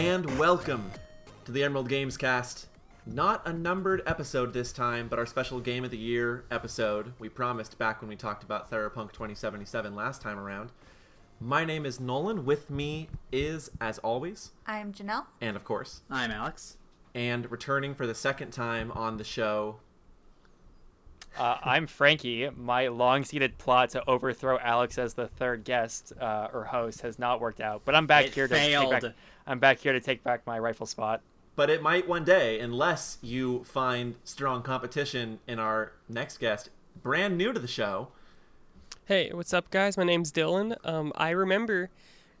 and welcome to the Emerald Games Cast. Not a numbered episode this time, but our special Game of the Year episode. We promised back when we talked about Cyberpunk 2077 last time around. My name is Nolan. With me is, as always, I'm Janelle. and of course, I'm Alex. and returning for the second time on the show, Uh, I'm Frankie. My long-seated plot to overthrow Alex as the third guest uh, or host has not worked out, but I'm back It here to take back. failed. I'm back here to take back my rightful spot. but it might one day, unless you find strong competition in our next guest, brand new to the show. Hey, what's up, guys? My name's Dylan. Um, I remember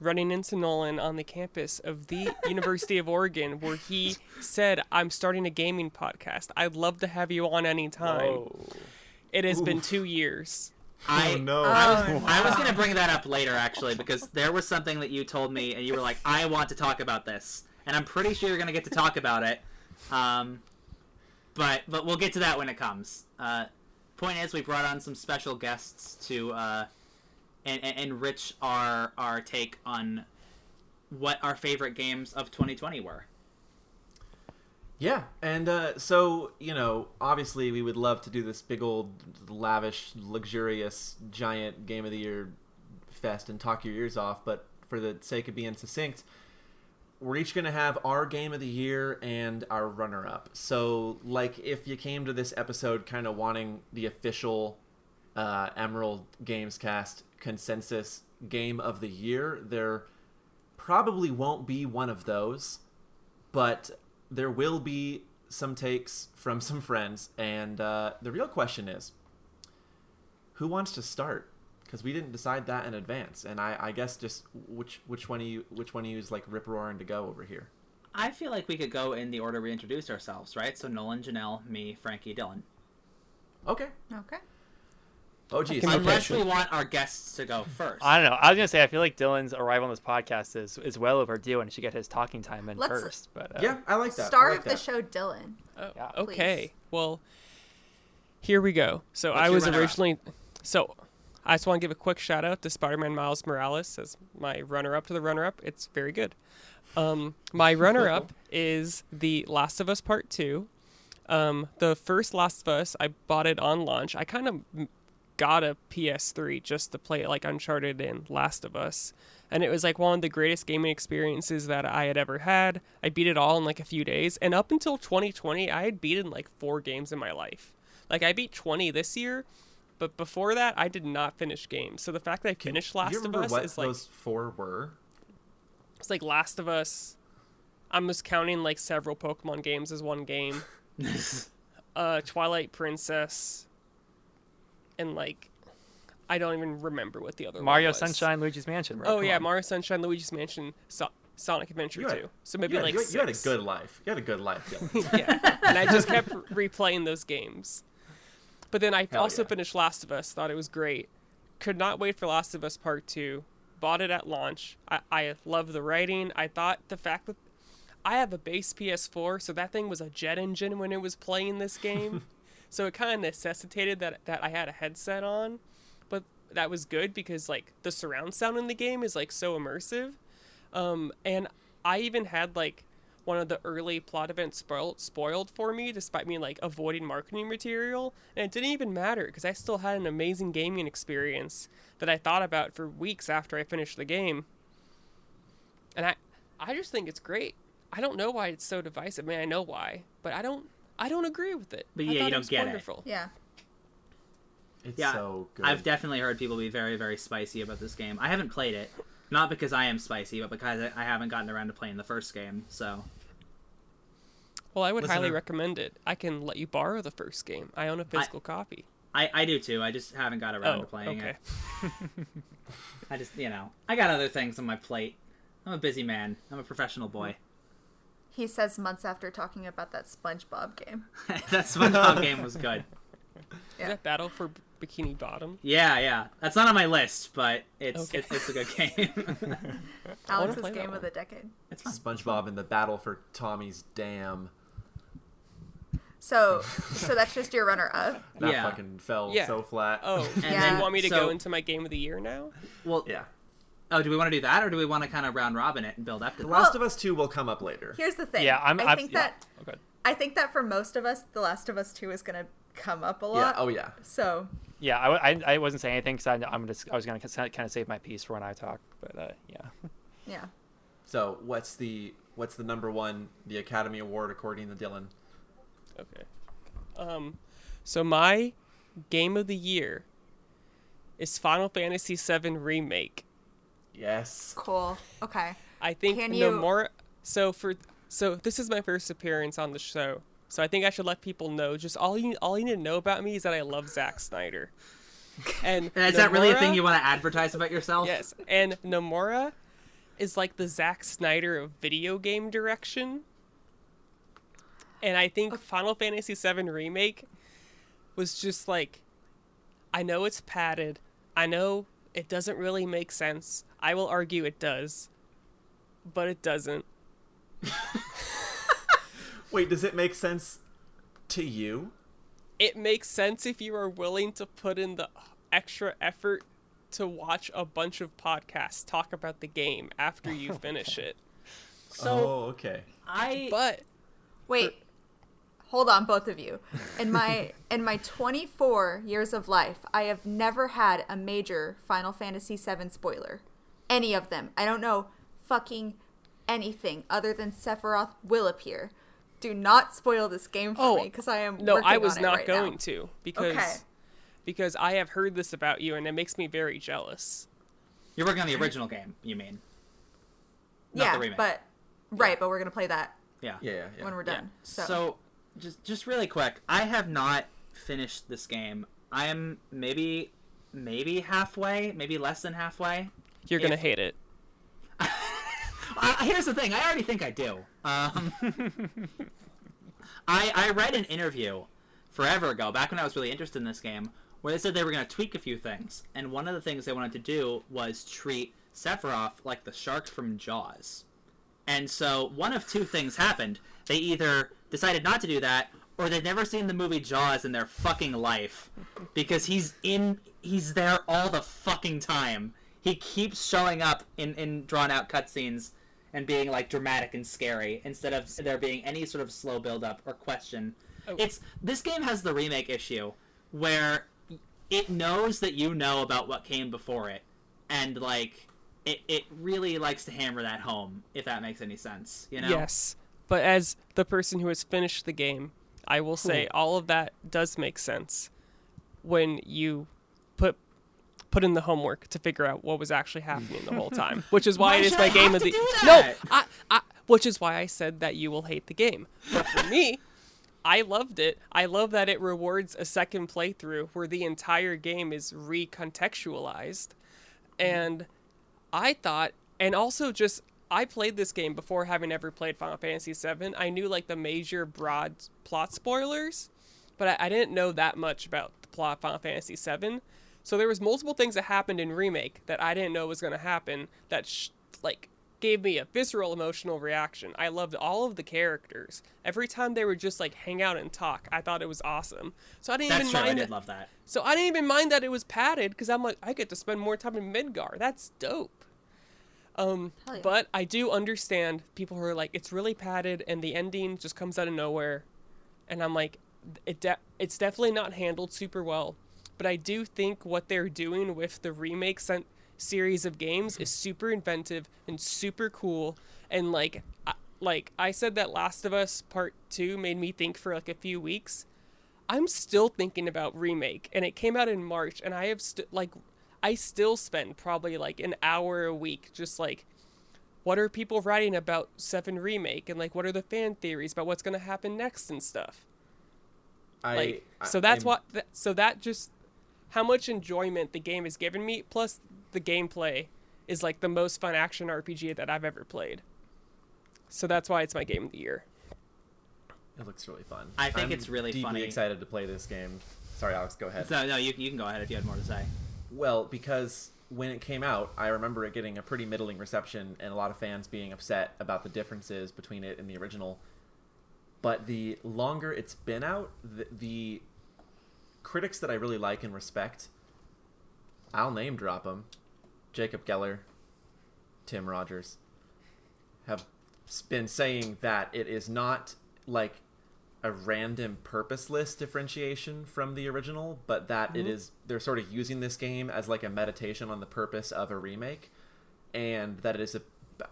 running into Nolan on the campus of the University of Oregon, where he said, "I'm starting a gaming podcast. I'd love to have you on anytime." Oh. It has been two years. I, Oh. I was, I was gonna bring that up later actually because there was something that you told me and you were like, I want to talk about this, and I'm pretty sure you're gonna get to talk about it. Um, but but we'll get to that when it comes. Uh, point is, we brought on some special guests to uh, and, and enrich our our take on what our favorite games of 2020 were. Yeah, and uh, so you know, obviously, we would love to do this big old, lavish, luxurious, giant game of the year fest and talk your ears off. But for the sake of being succinct, we're each going to have our game of the year and our runner-up. So, like, if you came to this episode kind of wanting the official uh, Emerald Games Cast consensus game of the year, there probably won't be one of those but there will be some takes from some friends and uh, the real question is who wants to start because we didn't decide that in advance and I, I guess just which which one of you which one of you is like rip roaring to go over here I feel like we could go in the order we introduced ourselves, right? So Nolan, Janelle, me, Frankie, Dylan. okay Okay. Oh geez can be. Unless we want our guests to go first. I don't know. I was gonna say I feel like Dylan's arrival on this podcast is is well overdue, and he should get his talking time in Let's- first. But uh, yeah i like that I Start like of the that. show, Dylan. Oh, Yeah. okay. Well, here we go. So What's I was runner-up? originally. So I just want to give a quick shout out to Spider-Man Miles Morales as my runner-up to the runner-up. It's very good. Um, my runner-up is The Last of Us Part Two. Um, the first Last of Us, I bought it on launch. I kind of got a PS3 just to play like Uncharted and Last of Us. And it was like one of the greatest gaming experiences that I had ever had. I beat it all in like a few days. And up until 2020, I had beaten like four games in my life. Like I beat 20 this year, but before that, I did not finish games. So the fact that I finished Last of Us what is like those four were it's like Last of Us. I'm just counting like several Pokemon games as one game. uh, Twilight Princess, and like I don't even remember what the other one was. Mario. Sunshine, Luigi's Mansion. Bro. Oh Come yeah, on. Mario Sunshine, Luigi's Mansion, so- Sonic Adventure You had- 2. So maybe you had, like you, had- you had a good life you had a good life Dylan. yeah, and I just kept replaying those games. But then I Hell also yeah. finished Last of Us. Thought it was great. Could not wait for Last of Us Part Two. Bought it at launch. I, I love the writing. I thought the fact that I have a base PS4, so that thing was a jet engine when it was playing this game. so it kind of necessitated that that I had a headset on. But that was good because like the surround sound in the game is like so immersive. Um, and I even had like one of the early plot events spoiled spoiled for me, despite me like avoiding marketing material, and it didn't even matter because I still had an amazing gaming experience that I thought about for weeks after I finished the game. And I, I just think it's great. I don't know why it's so divisive. I mean, I know why, but I don't, I don't agree with it. But yeah, thought you don't was get it. Yeah. it's Yeah, so good I've definitely heard people be very, very spicy about this game. I haven't played it, not because I am spicy, but because I- I haven't gotten around to playing the first game. So Well, I would highly Listener- recommend it. I can let you borrow the first game. I own a physical copy. I, I do too. I just haven't got around Oh, to playing okay. it. I just, you know, I got other things on my plate. I'm a busy man. I'm a professional boy. He says months after talking about that SpongeBob game. that SpongeBob game was good. Yeah. Is that Battle for Bikini Bottom? Yeah, yeah. That's not on my list, but it's Okay. it's, it's a good game. Alex's play game of the decade. it's fun. spongebob in the battle for tommy's dam So, so that's just your runner up. that Yeah. fucking fell Yeah. so flat Oh, And do then- you want me to so- go into my game of the year now? Well, yeah Oh, do we want to do that, or do we want to kind of round robin it and build up to The that? Last of Us Two will come up later. Here's the thing. Yeah, I'm. I I'm- think yeah. that Oh. I think that for most of us, The Last of Us Two is gonna come up a lot. Yeah. lot. Oh yeah. So Yeah, I, I, I wasn't saying anything because I'm gonna I was gonna kind of save my piece for when I talk, but uh, yeah. yeah. So what's the what's the number one the Academy Award according to Dylan? Okay. Um, so my game of the year is Final Fantasy VII Remake. Yes. Cool. Okay. I think Can no you- more. So for so this is my first appearance on the show. So I think I should let people know. Just all you all you need to know about me is that I love Zack Snyder. And And is that really a thing you want to advertise about yourself? Yes, and Nomura is like the Zack Snyder of video game direction. And I think Final Fantasy VII Remake was just like, I know it's padded. I know it doesn't really make sense. I will argue it does, but it doesn't. Wait, does it make sense to you? It makes sense if you are willing to put in the extra effort to watch a bunch of podcasts talk about the game after you finish it. So oh, okay. I But Wait. Hold on, both of you. In my in my 24 years of life, I have never had a major Final Fantasy VII spoiler. Any of them. I don't know fucking anything other than Sephiroth will appear. Do not spoil this game for Oh, me because I am no, I was on not right going now. to because Okay. because I have heard this about you and it makes me very jealous. you're working on the original game. You mean? Not yeah, the remake. but right, but we're gonna play that Yeah. Yeah, yeah, yeah. when we're Yeah. done. So, So, just just really quick, I have not finished this game. I am maybe maybe halfway, maybe less than halfway. You're gonna If- hate it. Uh, here's the thing. I already think I do. Um, I I read an interview forever ago, back when I was really interested in this game, where they said they were going to tweak a few things, and one of the things they wanted to do was treat Sephiroth like the shark from Jaws. And so one of two things happened. They either decided not to do that, or they've never seen the movie Jaws in their fucking life, because he's in he's there all the fucking time. He keeps showing up in in drawn out cutscenes and being like dramatic and scary instead of there being any sort of slow build up or question. Oh. It's this game has the remake issue where it knows that you know about what came before it and like it, it really likes to hammer that home if that makes any sense you know Yes, but as the person who has finished the game, I will hmm. say all of that does make sense when you put put in the homework to figure out what was actually happening the whole time. Which is why, Why it is my I game have of to the do no. I, I which is why I said that you will hate the game. But for me, I loved it. I love that it rewards a second playthrough where the entire game is recontextualized. Mm-hmm. And I thought, and also just, I played this game before having ever played Final Fantasy VII. I knew like the major broad plot spoilers, but I, I didn't know that much about the plot of Final Fantasy VII. So there was multiple things that happened in remake that I didn't know was going to happen that sh- like gave me a visceral emotional reaction. I loved all of the characters. Every time they would just like hang out and talk, I thought it was awesome. So I didn't that's even true i did that- love that so I didn't even mind that it was padded because I'm like, I get to spend more time in Midgar. That's dope. Um, yeah. but I do understand people who are like, it's really padded and the ending just comes out of nowhere, and I'm like, it de- it's definitely not handled super well. But I do think what they're doing with the remake sen- series of games is super inventive and super cool. And like, I, like I said, that Last of Us Part Two made me think for like a few weeks. I'm still thinking about remake, and it came out in March, and I have st- like, I still spend probably like an hour a week just like, what are people writing about Seven remake, and like, what are the fan theories about what's gonna happen next and stuff. I, Like, I- so that's I'm- what. Th- so that just how much enjoyment the game has given me, plus the gameplay is like the most fun action RPG that I've ever played. So that's why it's my game of the year. It looks really fun. I think I'm it's really fun. deeply funny. excited to play this game. Sorry, Alex, go ahead. no no you, you can go ahead if you had more to say Well, because when it came out, I remember it getting a pretty middling reception and a lot of fans being upset about the differences between it and the original. But the longer it's been out, the, the critics that I really like and respect, I'll name drop them: Jacob Geller, Tim Rogers, have been saying that it is not like a random purposeless differentiation from the original, but that it mm-hmm. is they're sort of using this game as like a meditation on the purpose of a remake, and that it is a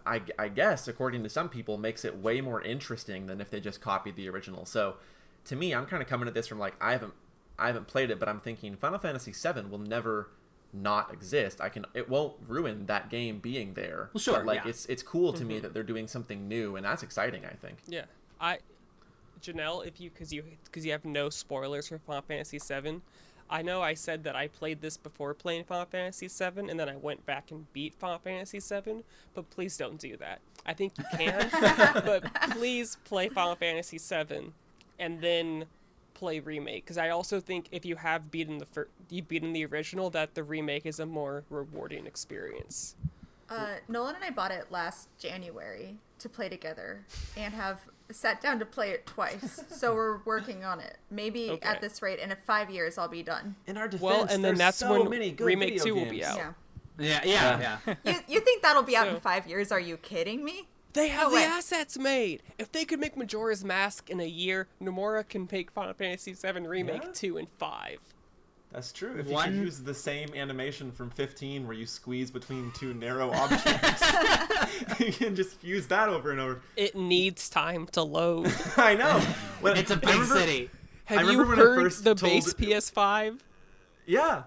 I, I guess according to some people makes it way more interesting than if they just copied the original. So to me, I'm kind of coming at this from like I haven't I haven't played it, but I'm thinking Final Fantasy VII will never not exist. I can it won't ruin that game being there. Well, sure, But, like yeah. it's it's cool to me mm-hmm. that they're doing something new, and that's exciting. I think. Yeah, I, Janelle, if you because you because you have no spoilers for Final Fantasy VII, I know I said that I played this before playing Final Fantasy VII, and then I went back and beat Final Fantasy VII. But please don't do that. I think you can, but please play Final Fantasy VII, and then play remake because I also think if you have beaten the fir- you beaten the original, that the remake is a more rewarding experience. Uh, Nolan and I bought it last January to play together and have sat down to play it twice. so we're working on it. Maybe Okay. at this rate, in five years, I'll be done. In our defense, Well, and then there's that's so when many good Remake video 2 will be games. out. Yeah. Yeah, yeah, yeah. You, you think that'll be out in five years? Are you kidding me? They have No the way. assets made. If they could make Majora's Mask in a year, Nomura can make Final Fantasy VII Remake Yeah. 2 in 5. That's true. If One- you could use the same animation from 15 where you squeeze between two narrow objects, you can just use that over and over. It needs time to load. I know. When- It's a big remember- city. Have you remember when I heard the told- base PS5? Yeah.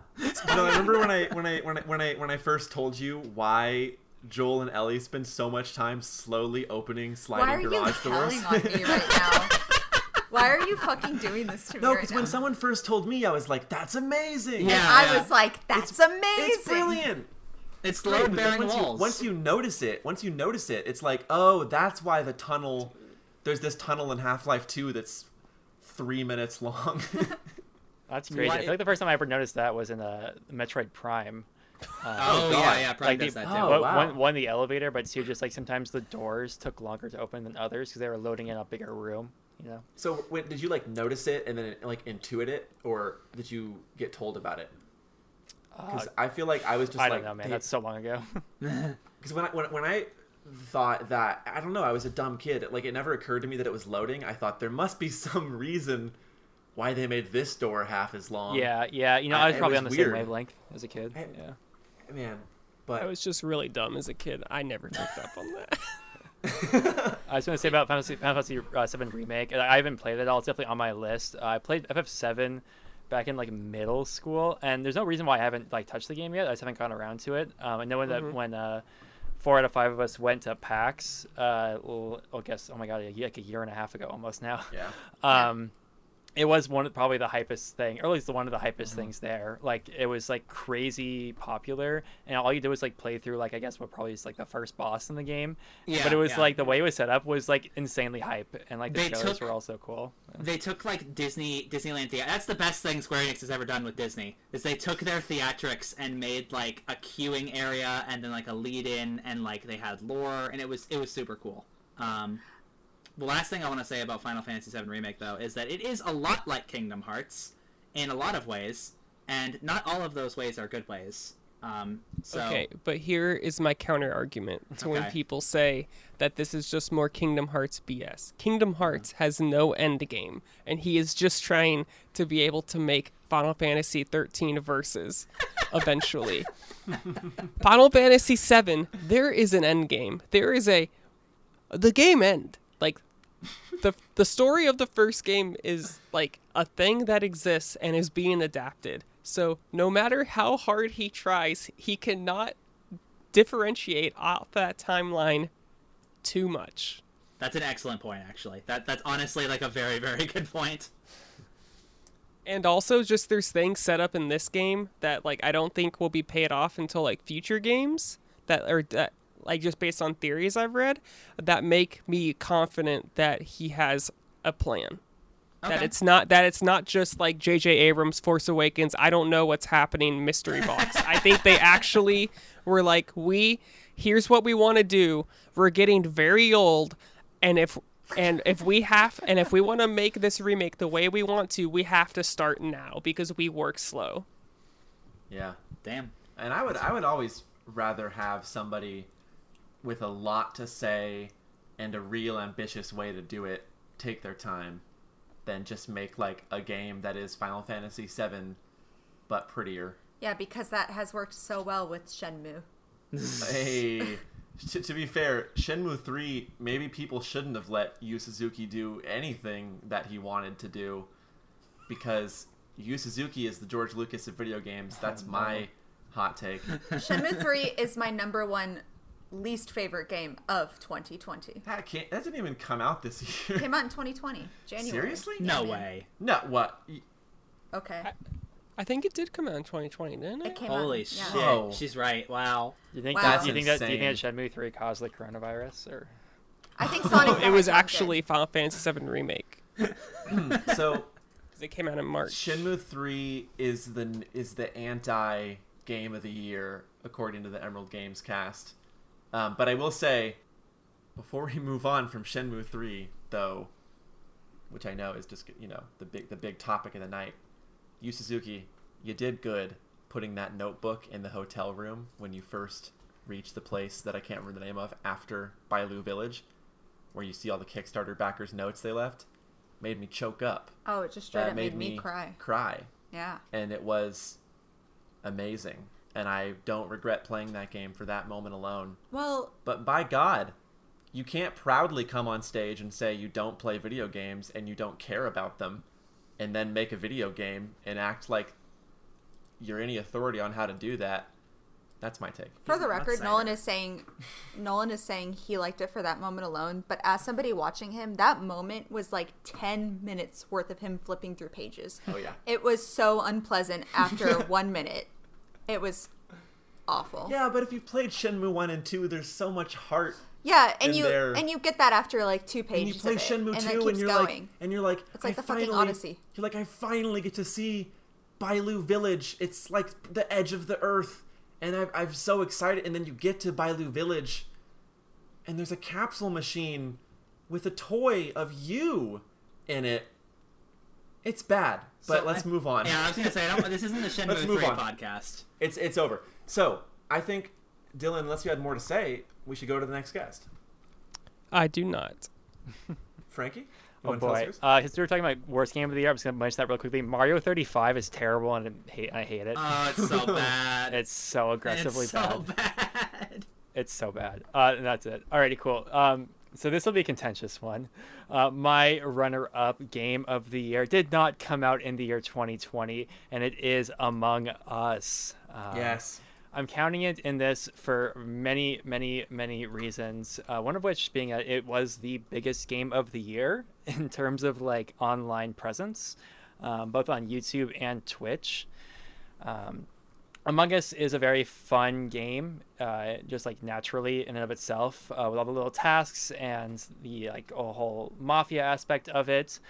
No, I remember when I when I when I when I when I first told you why Joel and Ellie spend so much time slowly opening sliding garage doors. Why are sliding you garage doors. telling on me right now? Why are you fucking doing this to me no, because now? when someone first told me, I was like, "That's amazing." Yeah. and I was like, that's amazing. It's brilliant. It's Great, load bearing once walls. You, once you notice it, once you notice it, it's like, oh, that's why the tunnel. There's this tunnel in Half Life Two that's three minutes long. That's crazy. Why- I feel like the first time I ever noticed that was in uh, Metroid Prime. oh, God. yeah, yeah. Prime like does the, that too. Oh, one, wow. one, one the elevator, but two just like sometimes the doors took longer to open than others because they were loading in a bigger room. You know, so, wait, did you like notice it and then like intuit it, or did you get told about it? Because uh, I feel like I was just I like, don't know, man. hey- That's so long ago. Because when I, when, when I thought that, I don't know, I was a dumb kid. Like, it never occurred to me that it was loading. I thought there must be some reason why they made this door half as long. yeah, yeah. You know, I- I was probably was on the weird. same wavelength as a kid. I- yeah. Man. But I was just really dumb as a kid. I never picked up on that. I was going to say about Final Fantasy, Final Fantasy uh, Seven remake. I haven't played it all. It's definitely on my list. Uh, I played FF7 back in like middle school, and there's no reason why I haven't like touched the game yet. I just haven't gotten around to it. Um, I know when that when uh, four out of five of us went to PAX. Uh, well, I guess oh my god, a, like a year and a half ago almost now. yeah. Um, it was one of probably the hypest thing, or at least one of the hypest things there. Like it was like crazy popular, and all you did was like play through like I guess what probably is like the first boss in the game. Yeah, but it was yeah. like the way it was set up was like insanely hype, and like the They shows took- were also cool. They took like Disney Disneyland theater. That's the best thing Square Enix has ever done with Disney. Is they took their theatrics and made like a queuing area and then like a lead in and like they had lore and it was it was super cool. Um, the last thing I want to say about Final Fantasy VII Remake though is that it is a lot like Kingdom Hearts in a lot of ways, and not all of those ways are good ways. Um, so Okay, but here is my counter argument to when people say that this is just more Kingdom Hearts BS. Kingdom Hearts has no end game, and he is just trying to be able to make Final Fantasy 13 Versus eventually. Final Fantasy 7, there is an end game. There is a the game end. The the story of the first game is like a thing that exists and is being adapted. So no matter how hard he tries, he cannot differentiate off that timeline too much. that's an excellent point actually. That that's honestly like a very very good point. And also just there's things set up in this game that like I don't think will be paid off until like future games that are that like just based on theories I've read that make me confident that he has a plan. That it's not that it's not just like J.J. Abrams Force Awakens. I don't know what's happening mystery box. I think they actually were like, we here's what we want to do. We're getting very old, and if and if we have and if we want to make this remake the way we want to, we have to start now because we work slow. Yeah. Damn. And I would I would always rather have somebody with a lot to say and a real ambitious way to do it take their time than just make like a game that is Final Fantasy VII but prettier. Yeah, because that has worked so well with Shenmue. hey, to, to be fair, Shenmue 3, maybe people shouldn't have let Yu Suzuki do anything that he wanted to do because Yu Suzuki is the George Lucas of video games. That's no. my hot take. Shenmue 3 is my number one least favorite game of 2020. that can't. That didn't even come out this year. Came out in 2020, January. Seriously? Yeah, No man. way. No, what? Okay. I think it did come out in 2020, didn't It it? came Holy out. Yeah. shit. She's right. Wow. You think Wow. that? That's Do you think that? Do you think that Shenmue three caused the coronavirus or? I think Sonic. the It was actually did. Final Fantasy VII Remake So because it came out in March. Shenmue 3 is the is the anti game of the year according to the Emerald Games cast. Um, but I will say, before we move on from Shenmue 3, though, which I know is just you know the big the big topic of the night, Yu Suzuki, you did good putting that notebook in the hotel room when you first reached the place that I can't remember the name of after Bailu Village, where you see all the Kickstarter backers' notes they left. Made me choke up. Oh, it just straight That up made, me cry. Cry Yeah. and it was amazing. And I don't regret playing that game for that moment alone. Well, But by God, you can't proudly come on stage and say you don't play video games and you don't care about them, and then make a video game and act like you're any authority on how to do that. That's my take. for the record, Nolan it. is saying Nolan is saying he liked it for that moment alone, but as somebody watching him, that moment was like 10 minutes worth of him flipping through pages. Oh yeah. It was so unpleasant after 1 minute. It was awful. Yeah, but if you've played Shenmue 1 and 2, there's so much heart. Yeah, and in you there. and you get that after like two And pages you play of it, Shenmue and 2 then and you're going. like and you're like It's like I the fucking finally- Odyssey. You're like I finally get to see Bailu Village. It's like the edge of the earth and I I'm so excited and then you get to Bailu Village and there's a capsule machine with a toy of you in it. It's bad, but So let's I- move on. Yeah, I was gonna say I don't, this isn't the Shenmue Let's move 3 on. podcast. It's it's over. So, I think Dylan, unless you had more to say, we should go to the next guest. I do not. Frankie? Oh wanna tell us boy! yours? Uh, since we were talking about worst game of the year, I'm just gonna mention that real quickly. Mario 35 is terrible, and I hate, I hate it. Oh, it's so bad. it's so aggressively it's so bad. bad. It's so bad. Uh, and that's it. Alrighty, cool. Um, so this will be a contentious one. Uh, my runner-up game of the year did not come out in the year 2020, and it is Among Us. Um, yes. I'm counting it in this for many, many, many reasons. Uh, one of which being that it was the biggest game of the year in terms of like online presence, um, both on YouTube and Twitch. Um, Among Us is a very fun game, uh, just like naturally in and of itself, uh, with all the little tasks and the like a whole mafia aspect of it.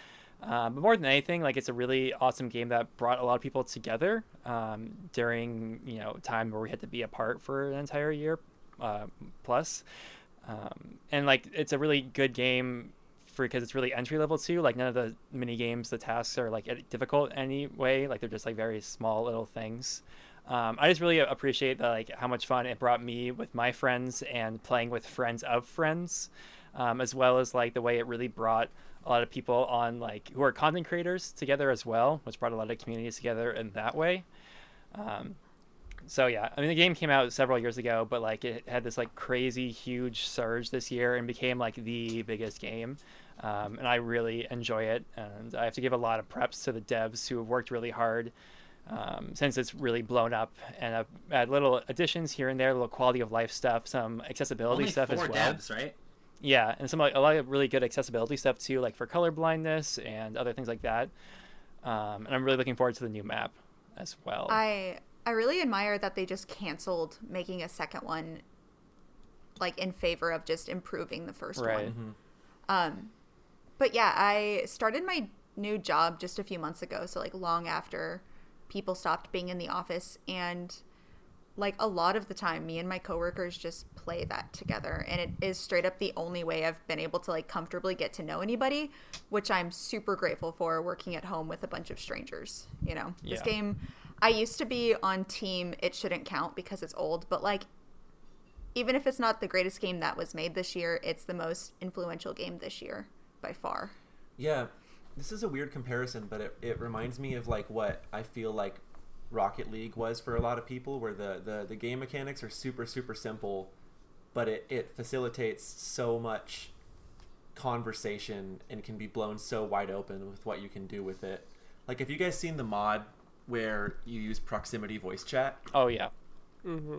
Um, but more than anything, like it's a really awesome game that brought a lot of people together um, during you know time where we had to be apart for an entire year uh, plus. Um, and like it's a really good game for because it's really entry level too. Like none of the mini games, the tasks are like difficult anyway. Like they're just like very small little things. Um, I just really appreciate the, like how much fun it brought me with my friends and playing with friends of friends, um, as well as like the way it really brought a lot of people on like who are content creators together as well, which brought a lot of communities together in that way. Um, so yeah, I mean the game came out several years ago, but like it had this like crazy huge surge this year and became like the biggest game. Um, and I really enjoy it, and I have to give a lot of preps to the devs who have worked really hard um, since it's really blown up. And I've had little additions here and there, little quality of life stuff, some accessibility Only stuff four as well. devs, right? Yeah, and some like, a lot of really good accessibility stuff too, like for color blindness and other things like that. Um, and I'm really looking forward to the new map as well. I I really admire that they just canceled making a second one like in favor of just improving the first right. one. Um but yeah, I started my new job just a few months ago, so like long after people stopped being in the office and like a lot of the time me and my coworkers just play that together and it is straight up the only way I've been able to like comfortably get to know anybody, which I'm super grateful for working at home with a bunch of strangers, you know. This game I used to be on team it shouldn't count because it's old, but like even if it's not the greatest game that was made this year, it's the most influential game this year by far. Yeah, this is a weird comparison, but it, it reminds me of like what I feel like Rocket League was for a lot of people, where the, the, the game mechanics are super, super simple, but it, it facilitates so much conversation and can be blown so wide open with what you can do with it. Like, have you guys seen the mod where you use proximity voice chat? Oh yeah. Mm-hmm.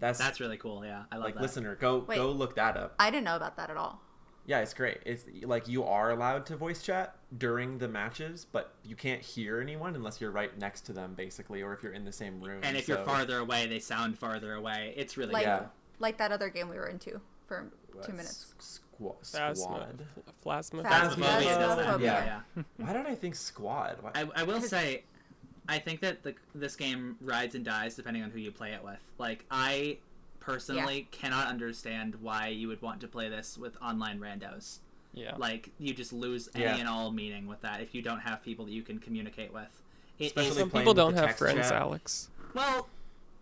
That's, That's really cool. Yeah, I love like that. listener, go Wait. go look that up. I didn't know about that at all. Yeah, it's great. It's like you are allowed to voice chat during the matches, but you can't hear anyone unless you're right next to them, basically, or if you're in the same room. and if you're farther away, they sound farther away. It's really Like Yeah. like that other game we were into for two What's minutes. Squa- Phasma, squad. Phasma, Phasma. Phasmophobia Phasmophobia. Yeah. yeah. Why did I think squad? Why- I, I will say, I think that the, this game rides and dies depending on who you play it with. Like, I personally cannot understand why you would want to play this with online randos. Yeah. Like, you just lose any Yeah. and all meaning with that if you don't have people that you can communicate with. It is- Especially Some people don't have friends, chat. Alex. well,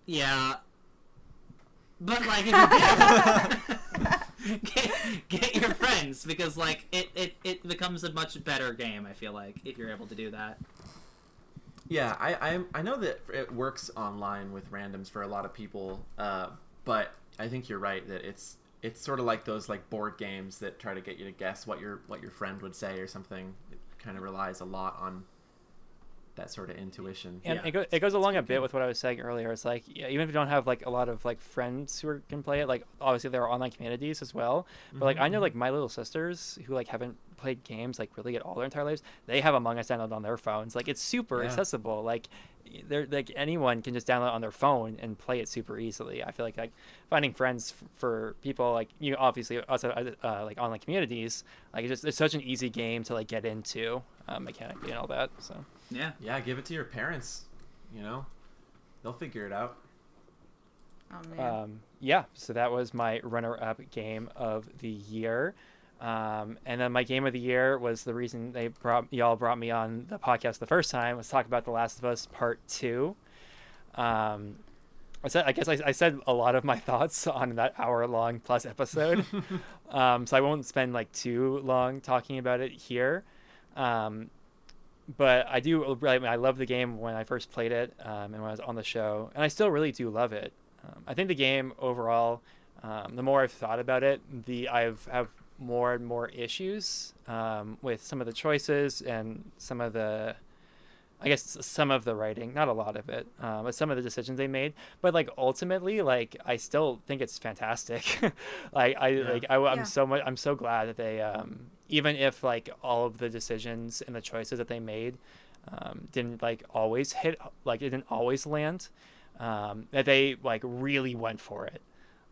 yeah. But, like, if you get, get, get your friends because, like, it, it, it becomes a much better game, I feel like, if you're able to do that. Yeah, I, I I know that it works online with randoms for a lot of people, uh, but I think you're right that it's it's sort of like those like board games that try to get you to guess what your what your friend would say or something. It kind of relies a lot on that sort of intuition. And Yeah. it, go, it goes along a bit with what I was saying earlier. It's like yeah, even if you don't have like a lot of like friends who are, can play it, like obviously there are online communities as well. But like I know mm-hmm. like my little sisters who like haven't played games like really at all their entire lives. They have Among Us downloaded on their phones. Like it's super Yeah. accessible. Like they're like anyone can just download it on their phone and play it super easily. I feel like like finding friends f- for people like you obviously also uh, like online communities. Like it's just it's such an easy game to like get into uh, mechanically and all that. So. Yeah. Yeah, give it to your parents. You know, they'll figure it out. Oh man. um, yeah, so that was my runner-up game of the year. Um, and then my game of the year was the reason they brought y'all brought me on the podcast the first time was talk about The Last of Us Part Two. Um, I said I guess I, I said a lot of my thoughts on that hour-long plus episode, um, so I won't spend like too long talking about it here. Um, but I do really I love the game when I first played it um, and when I was on the show, and I still really do love it. Um, I think the game overall, um, the more I've thought about it, the I've have more and more issues um, with some of the choices and some of the, I guess some of the writing, not a lot of it, uh, but some of the decisions they made. But like ultimately, like I still think it's fantastic. like I Yeah. like I, I'm Yeah. so much I'm so glad that they um, even if like all of the decisions and the choices that they made um, didn't like always hit like it didn't always land um, that they like really went for it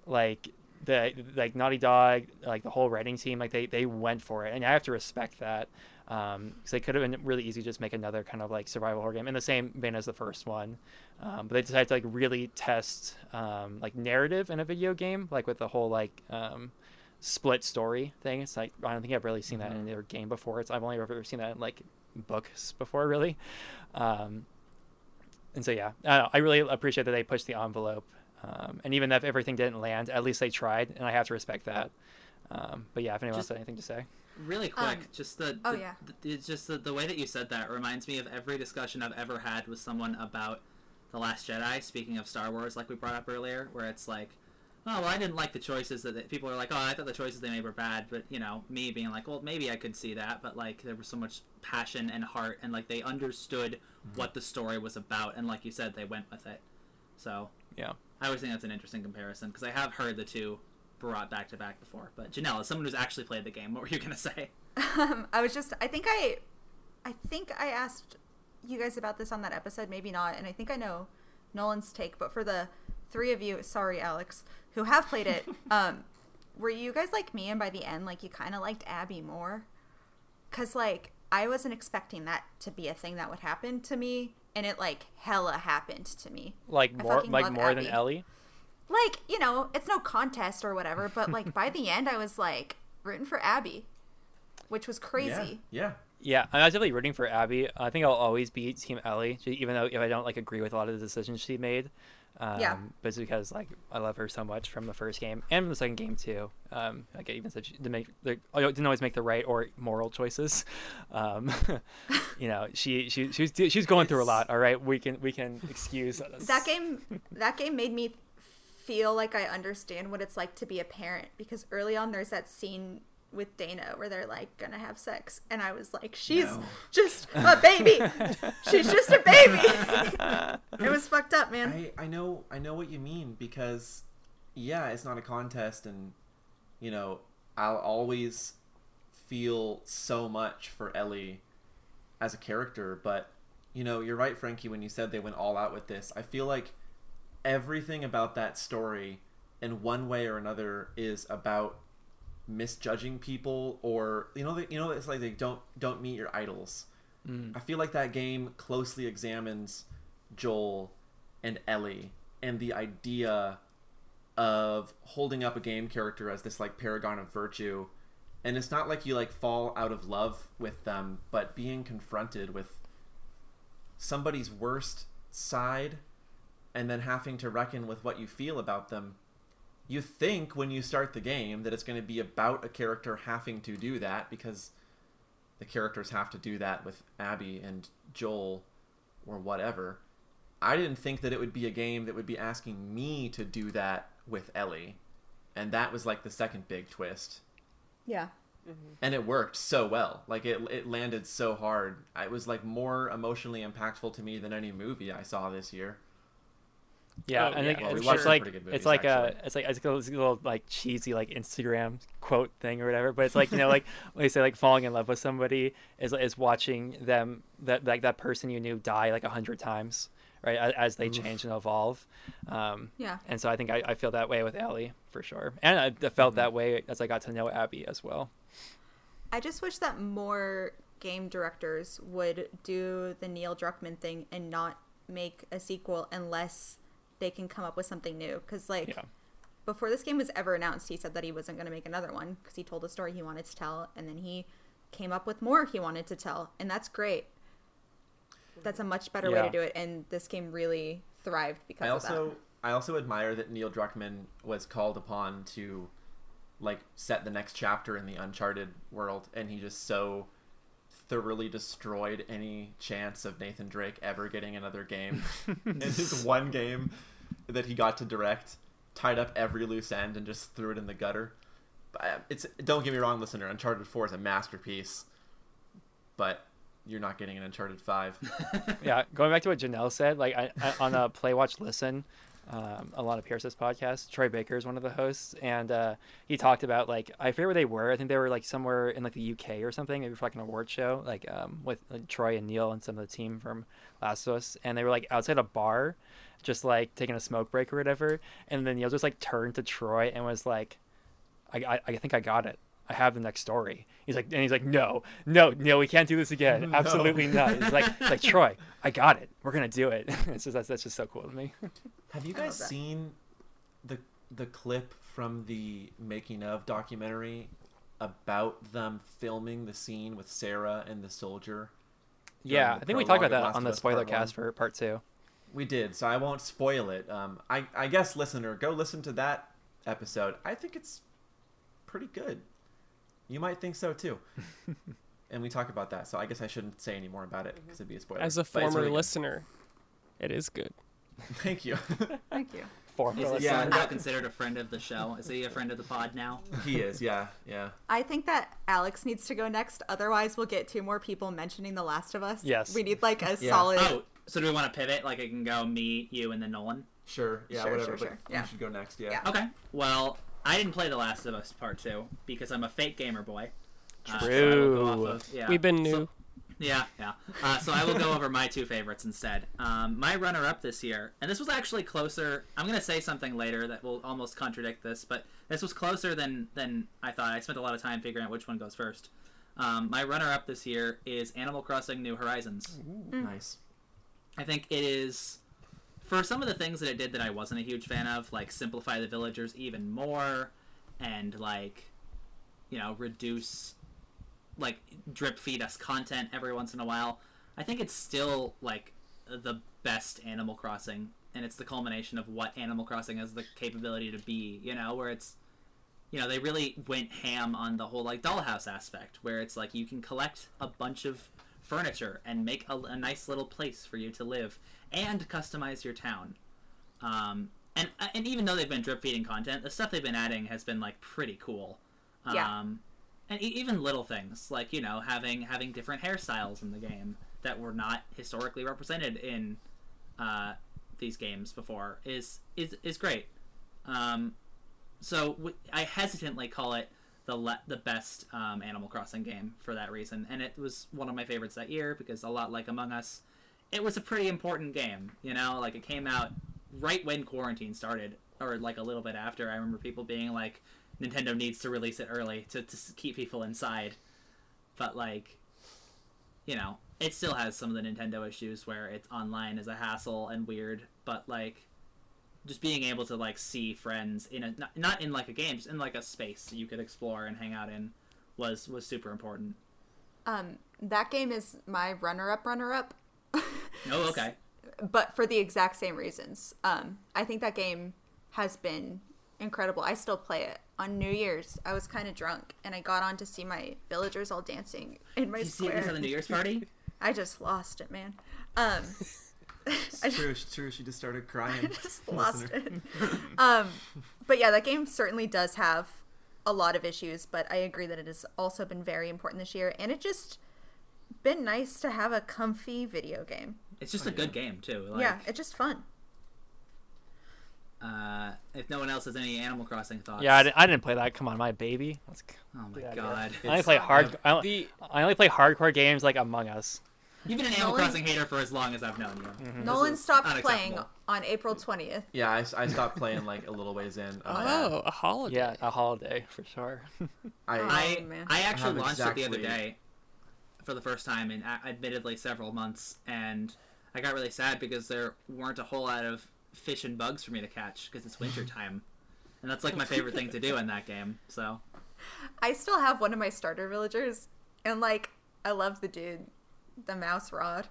like the like Naughty Dog like the whole writing team like they they went for it and I have to respect that Um, because they could have been really easy to just make another kind of like survival horror game in the same vein as the first one um, but they decided to like really test um, like narrative in a video game like with the whole like um, split story thing. It's like I don't think I've really seen that in their game before. It's I've only ever seen that in like books before, really. Um, and so yeah, I, don't know, I really appreciate that they pushed the envelope. Um, and even if everything didn't land, at least they tried, and I have to respect that. Um, but yeah, if anyone Just- else has anything to say, Really quick, Um, just the, oh, the- yeah. the- it's just the, the way that you said that reminds me of every discussion I've ever had with someone about the Last Jedi. Speaking of Star Wars, like we brought up earlier, where it's like, oh well, I didn't like the choices that that people are like, oh, I thought the choices they made were bad, but you know, me being like, well, maybe I could see that, but like there was so much passion and heart, and like they understood what the story was about, and like you said, they went with it. So yeah. I always think that's an interesting comparison because I have heard the two brought back to back before. But Janelle, as someone who's actually played the game, what were you gonna say? Um, I was just I think I I think I asked you guys about this on that episode, maybe not, and I think I know Nolan's take, but for the three of you, sorry Alex, who have played it, um, were you guys like me and by the end like you kind of liked Abby more? Cuz like I wasn't expecting that to be a thing that would happen to me and it like hella happened to me. Like I more like love more than Ellie. Like, you know, it's no contest or whatever, but like by the end I was like rooting for Abby, which was crazy. Yeah. Yeah, I'm definitely rooting for Abby. I think I'll always be Team Ellie, even though if I don't like agree with a lot of the decisions she made. Um, Yeah. But it's because like I love her so much from the first game and the second game too. Um, like I even said she didn't make I didn't always make the right or moral choices. Um, you know, she she she was she was going through a lot. All right, we can we can excuse that game that game made me feel like I understand what it's like to be a parent because early on there's that scene with Dana where they're like gonna have sex. And I was like she's No. just a baby. She's just a baby. It was fucked up man. I, I know I know what you mean because yeah, it's not a contest and you know, I'll always feel so much for Ellie as a character, but you know, you're right, Frankie, when you said they went all out with this. I feel like everything about that story in one way or another is about misjudging people or you know they, you know it's like they don't don't meet your idols. Mm. I feel like that game closely examines Joel and Ellie and the idea of holding up a game character as this like paragon of virtue and it's not like you like fall out of love with them but being confronted with somebody's worst side and then having to reckon with what you feel about them you think when you start the game that it's going to be about a character having to do that because the characters have to do that with Abby and Joel or whatever. I didn't think that it would be a game that would be asking me to do that with Ellie. And that was like the second big twist. yeah mm-hmm. And it worked so well. Like it it landed so hard. It was like more emotionally impactful to me than any movie I saw this year. Yeah, Oh, I think yeah, for it's sure. just like Pretty it's movies, like a it's like it's a little like cheesy like Instagram quote thing or whatever. But it's like you know like when they say like falling in love with somebody is is watching them that like that person you knew die like a hundred times right as, as they change and evolve. Um, yeah and so I think I, I feel that way with Ellie for sure, and I, I felt Mm-hmm. that way as I got to know Abby as well. I just wish that more game directors would do the Neil Druckmann thing and not make a sequel unless they can come up with something new. Because, like, Yeah. before this game was ever announced, he said that he wasn't going to make another one because he told a story he wanted to tell, and then he came up with more he wanted to tell, and that's great. That's a much better way to do it, and this game really thrived because I of also that. I also admire that Neil Druckmann was called upon to like set the next chapter in the Uncharted world, and he just so thoroughly destroyed any chance of Nathan Drake ever getting another game. in his one game that he got to direct, tied up every loose end and just threw it in the gutter. But uh, it's don't get me wrong, listener. Uncharted Four is a masterpiece, but you're not getting an Uncharted Five. yeah, going back to what Janelle said, like I, I, on a play watch listen, um, Alanah Pearce's podcast, Troy Baker is one of the hosts, and uh, he talked about like I forget where they were. I think they were like somewhere in like the UK or something, maybe for like an award show, like um, with like, Troy and Neil and some of the team from Last of Us, and they were like outside a bar, just like taking a smoke break or whatever, and then Neil just like turned to Troy and was like, I, I, I think I got it. I have the next story. He's like, and he's like, no, no, no, we can't do this again. No. Absolutely not. He's like, he's like Troy, I got it. We're gonna do it. it's just that's, that's just so cool to me. Have you guys seen the the clip from the making of documentary about them filming the scene with Sarah and the soldier? yeah, the I think we talked about that on the Us spoiler Part cast for part two. We did, so I won't spoil it. Um, I I guess listener, go listen to that episode. I think it's pretty good. You might think so too. and we talk about that, so I guess I shouldn't say any more about it mm-hmm. because it'd be a spoiler. As a former really good. listener, it is good. Thank you. Thank you. Four. Is Yeah. yeah. now considered a friend of the show? Is he a friend of the pod now? he is, yeah, yeah. I think that Alex needs to go next. Otherwise, we'll get two more people mentioning The Last of Us. Yes. We need like a Yeah. solid. Oh, so do we want to pivot? Like it can go me, you, and then Nolan. Sure, yeah, Sure, whatever. sure, but yeah. you should go next. Yeah. Yeah. Okay. Well, I didn't play The Last of Us Part Two because I'm a fake gamer boy. Uh, so True. go of- yeah. We've been new. So- yeah, yeah. Uh, so I will go over my two favorites instead. Um, my runner-up this year, and this was actually closer. I'm going to say something later that will almost contradict this, but this was closer than than I thought. I spent a lot of time figuring out which one goes first. Um, my runner-up this year is Animal Crossing: New Horizons. Nice. I think it is for some of the things that it did that I wasn't a huge fan of, like simplify the villagers even more, and like, you know, reduce, like drip feed us content every once in a while. I think it's still like the best Animal Crossing, and it's the culmination of what Animal Crossing has the capability to be. You know, where it's you know they really went ham on the whole like dollhouse aspect, where it's like you can collect a bunch of furniture and make a, a nice little place for you to live and customize your town. Um, and and even though they've been drip feeding content, the stuff they've been adding has been like pretty cool. Yeah. Um, and e- even little things like you know having having different hairstyles in the game that were not historically represented in uh, these games before is is is great. Um, so w- I hesitantly call it the le- the best um, Animal Crossing game for that reason, and it was one of my favorites that year because a lot like Among Us, it was a pretty important game. You know, like it came out right when quarantine started, or like a little bit after. I remember people being like, "Nintendo needs to release it early to to keep people inside," but like, you know, it still has some of the Nintendo issues where it's online is a hassle and weird, but like just being able to like see friends in a not, not in like a game, just in like a space that you could explore and hang out in was was super important. Um, that game is my runner-up, runner-up. Oh, okay. but for the exact same reasons. Um, I think that game has been incredible. I still play it. On New Year's, I was kind of drunk and I got on to see my villagers all dancing in my Did you see square. this at the New Year's party? I just lost it, man. Um, It's true, it's true. She just started crying. just lost it. Um, but yeah, that game certainly does have a lot of issues, but I agree that it has also been very important this year, and it just been nice to have a comfy video game. It's just a good game too. Like, yeah, it's just fun. Uh, if no one else has any Animal Crossing thoughts. Yeah, I didn't, I didn't play that. Come on, my baby. Let's, Oh my god. I only play hard. I, only- The I only play hardcore games like Among Us. You've been an Animal Nolan- Crossing hater for as long as I've known you. Mm-hmm. Nolan is stopped unacceptable. playing on April 20th. Yeah, I, I stopped playing like a little ways in. Uh, oh, a holiday. Yeah, a holiday for sure. I, I Oh, man. I actually have launched it the other exactly- day for the first time in a- admittedly several months, and I got really sad because there weren't a whole lot of fish and bugs for me to catch because it's winter time, and that's like my favorite thing to do in that game. So I still have one of my starter villagers, and like, I love the dude, the mouse rod,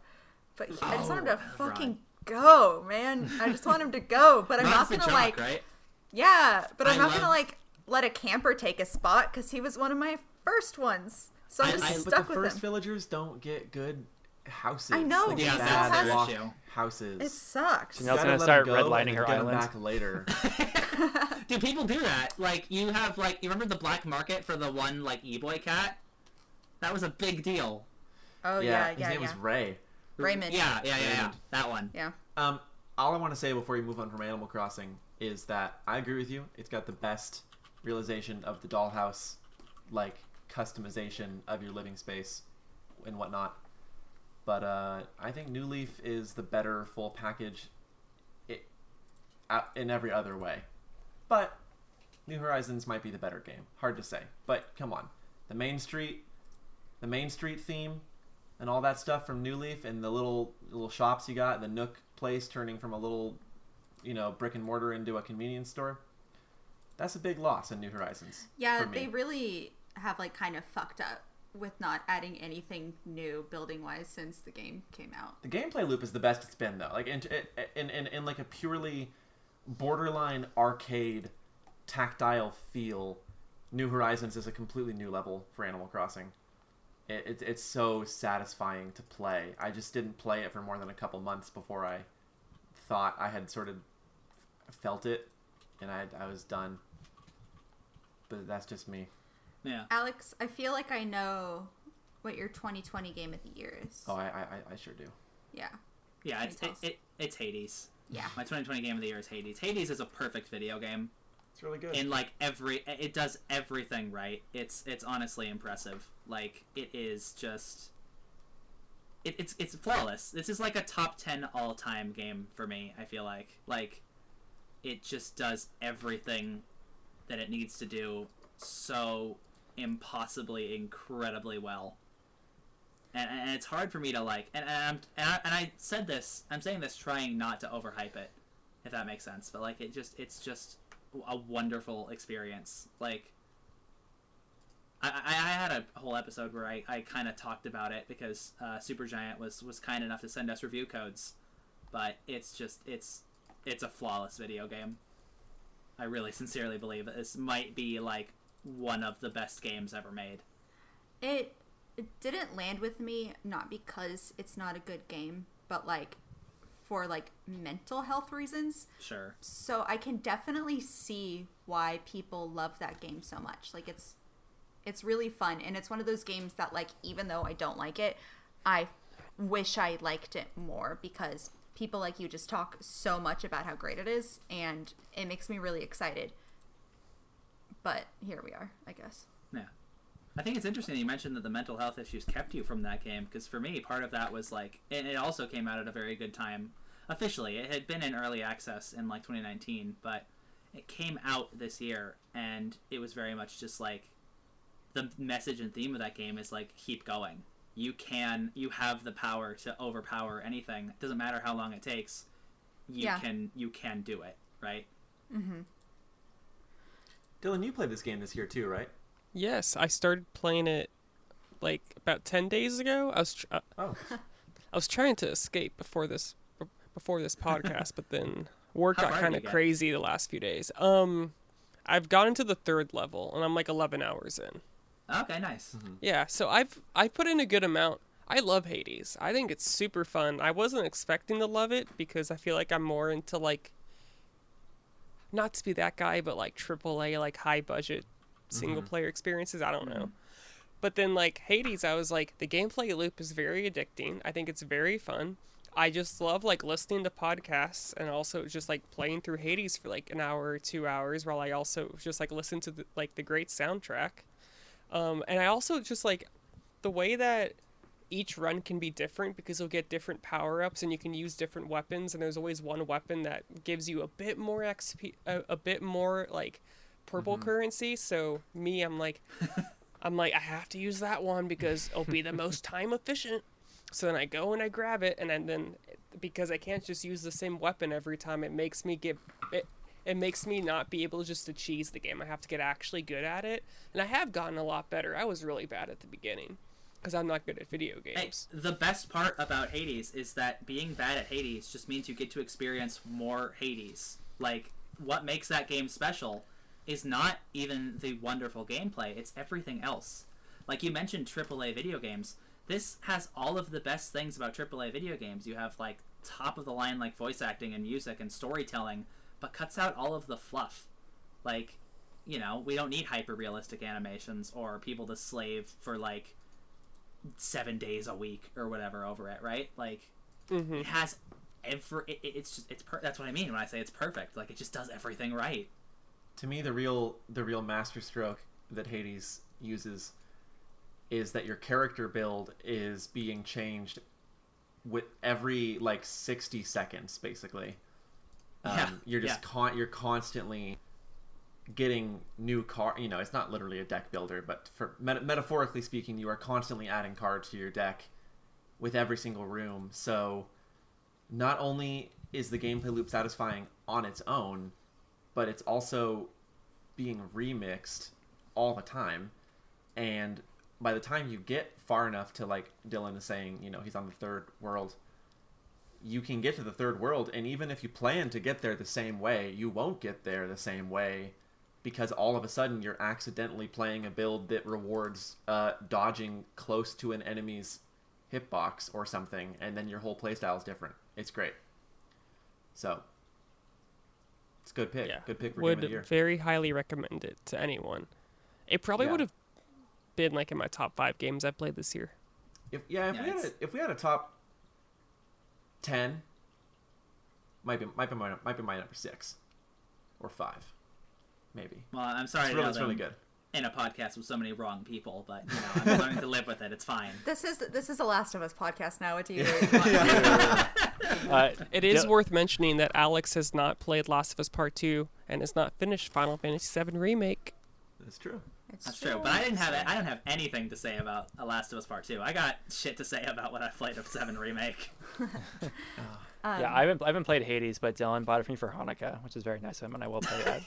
but he- I just want him oh, to Oh, Rod. fucking go, man. I just want him to go, but I'm Rod's not gonna jock, like, right? yeah, but I'm I not love- gonna like let a camper take a spot because he was one of my first ones, so I'm I- just I- but stuck the with first him. villagers don't get good houses. I know, Like, Yeah, bad that's their issue. houses. It sucks. Janelle's gonna start go redlining and her get 'em island. back later. Dude, people do that. Like you have like you remember the black market for the one like e-boy cat? That was a big deal. Oh yeah, yeah, his yeah, name yeah. was Ray. Raymond. Yeah, yeah, yeah, yeah. That one. Yeah. Um, all I want to say before you move on from Animal Crossing is that I agree with you. It's got the best realization of the dollhouse, like customization of your living space and whatnot. But uh, I think New Leaf is the better full package, it, uh, in every other way. But New Horizons might be the better game. Hard to say. But come on, the Main Street, the Main Street theme, and all that stuff from New Leaf, and the little little shops you got, the Nook place turning from a little, you know, brick and mortar into a convenience store. That's a big loss in New Horizons. Yeah, they really have like kind of fucked up with not adding anything new building wise since the game came out. the gameplay loop is the best it's been though. Like in in in, in like a purely borderline arcade tactile feel, New Horizons is a completely new level for Animal Crossing. It, it, it's so satisfying to play. I just didn't play it for more than a couple months before I thought I had sort of felt it, and I I was done. But that's just me. Yeah. Alex, I feel like I know what your 2020 game of the year is. Oh, I I, I sure do. Yeah. Yeah, it's it, it, it's Hades. Yeah. My 2020 game of the year is Hades. Hades is a perfect video game It's really good. in like every it does everything right. It's it's honestly impressive. Like it is just it, it's it's flawless. This is like a top 10 all-time game for me, I feel like. Like it just does everything that it needs to do so impossibly incredibly well. And, and it's hard for me to like and, and, I'm, and, I, and I said this I'm saying this trying not to overhype it if that makes sense but like it just it's just a wonderful experience like I, I, had a whole episode where I, I kind of talked about it because uh, Supergiant was was kind enough to send us review codes but it's just it's it's a flawless video game. I really sincerely believe that this might be like one of the best games ever made. It, it didn't land with me not because it's not a good game, but like for like mental health reasons. Sure. So I can definitely see why people love that game so much. Like it's it's really fun and it's one of those games that like even though I don't like it, I wish I liked it more because people like you just talk so much about how great it is and it makes me really excited. But here we are, I guess. Yeah. I think it's interesting you mentioned that the mental health issues kept you from that game because for me, part of that was like, and it also came out at a very good time. Officially, it had been in early access in like 2019, but it came out this year, and it was very much just like the message and theme of that game is like keep going. You can, you have the power to overpower anything. It doesn't matter how long it takes. You Yeah. can, you can do it, right? Mm-hmm. Dylan, you played this game this year too, right? Yes, I started playing it like about ten days ago. I was tr- uh, Oh, I was trying to escape before this before this podcast, but then work How got kind of crazy the last few days. Um, I've gotten to the third level, and I'm like 11 hours in. Okay, nice. Yeah, so I've I put in a good amount. I love Hades. I think it's super fun. I wasn't expecting to love it because I feel like I'm more into like not to be that guy, but like AAA, like high budget single player experiences. I don't know. But then like Hades, I was like the gameplay loop is very addicting. I think it's very fun. I just love like listening to podcasts and also just like playing through Hades for like an hour or two hours while I also just like listen to the, like the great soundtrack. Um, and I also just like the way that each run can be different because you'll get different power ups and you can use different weapons. And there's always one weapon that gives you a bit more XP, a, a bit more like purple mm-hmm. currency. So me, I'm like, I'm like, I have to use that one because it'll be the most time efficient. So then I go and I grab it, and then, then because I can't just use the same weapon every time, it makes me get it. It makes me not be able just to cheese the game. I have to get actually good at it, and I have gotten a lot better. I was really bad at the beginning because I'm not good at video games. the best part about Hades is that being bad at Hades just means you get to experience more Hades. Like, what makes that game special is not even the wonderful gameplay, it's everything else. Like you mentioned AAA video games. This has all of the best things about AAA video games. You have, like, top of the line, like, voice acting and music and storytelling, but cuts out all of the fluff. Like, you know, we don't need hyper realistic animations or people to slave for, like, seven days a week or whatever over it, right? Like hmm it has every. It- it's just it's per- that's what I mean when I say it's perfect. Like it just does everything right. To me, the real the real masterstroke that Hades uses is that your character build is being changed with every like sixty seconds, basically. Um, Yeah, you're just yeah. con- you're constantly getting new car you know it's not literally a deck builder but for meta- metaphorically speaking you are constantly adding cards to your deck with every single room so not only is the gameplay loop satisfying on its own but it's also being remixed all the time. And by the time you get far enough to like dylan is saying you know he's on the third world you can get to the third world. And even if you plan to get there the same way you won't get there the same way because all of a sudden you're accidentally playing a build that rewards uh, dodging close to an enemy's hitbox or something. And then your whole playstyle is different. It's great. So it's a good pick Yeah, good pick for game of the would year very highly recommend it to anyone. It probably Yeah. would have been like in my top five games I played this year. If yeah, if Yeah, we had a, if we had a top ten, might be might be my might be my number six, or five, maybe. Well, I'm sorry It's really it's really good. In a podcast with so many wrong people, but you know I'm learning to live with it. It's fine. This is this is a Last of Us podcast now. What do you really? Uh, It is Dil- worth mentioning that Alex has not played Last of Us Part 2 and has not finished Final Fantasy VII Remake. That's true. It's That's true. But I didn't have I don't have anything to say about A Last of Us Part Two. I got shit to say about what I played of Seven Remake. Um, yeah, I haven't I haven't played Hades, but Dylan bought it for me for Hanukkah, which is very nice of him, and I will play that.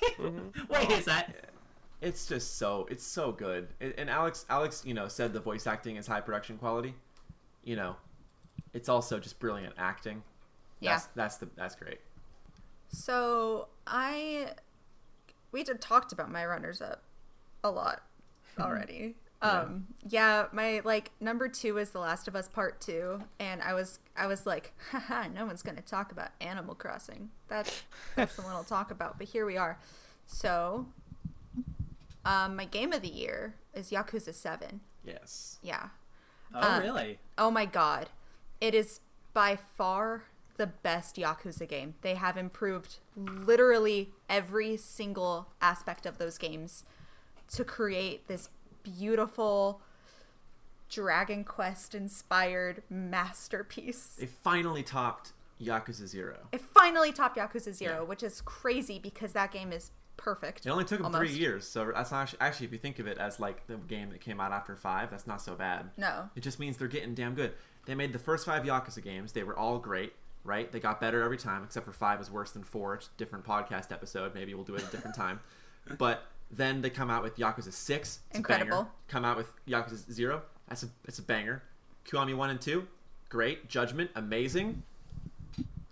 Wait, is that? It's just so it's so good. And, and Alex Alex you know said the voice acting is high production quality. You know, it's also just brilliant acting. Yeah. That's, that's the that's great. So I we did talked about my runners up a lot already. Yeah. Um yeah, my like number 2 is The Last of Us Part 2 and I was I was like, haha, no one's going to talk about Animal Crossing. That's that's the one I'll talk about, but here we are. So um my game of the year is Yakuza 7. Yes. Yeah. Oh, Uh, really? Oh my god. It is by far the best Yakuza game. They have improved literally every single aspect of those games to create this beautiful Dragon Quest inspired masterpiece. They finally topped Yakuza Zero. It finally topped Yakuza 0, Yeah. which is crazy because that game is perfect. It only took them three years, so that's not actually, actually, if you think of it as like the game that came out after five, that's not so bad. No. It just means they're getting damn good. They made the first five Yakuza games. They were all great, right? They got better every time, except for five was worse than four. It's a different podcast episode. Maybe we'll do it a different time. But then they come out with Yakuza Six. Incredible. Come out with Yakuza Zero. That's a it's a banger. Kiwami One and Two, great. Judgment, amazing.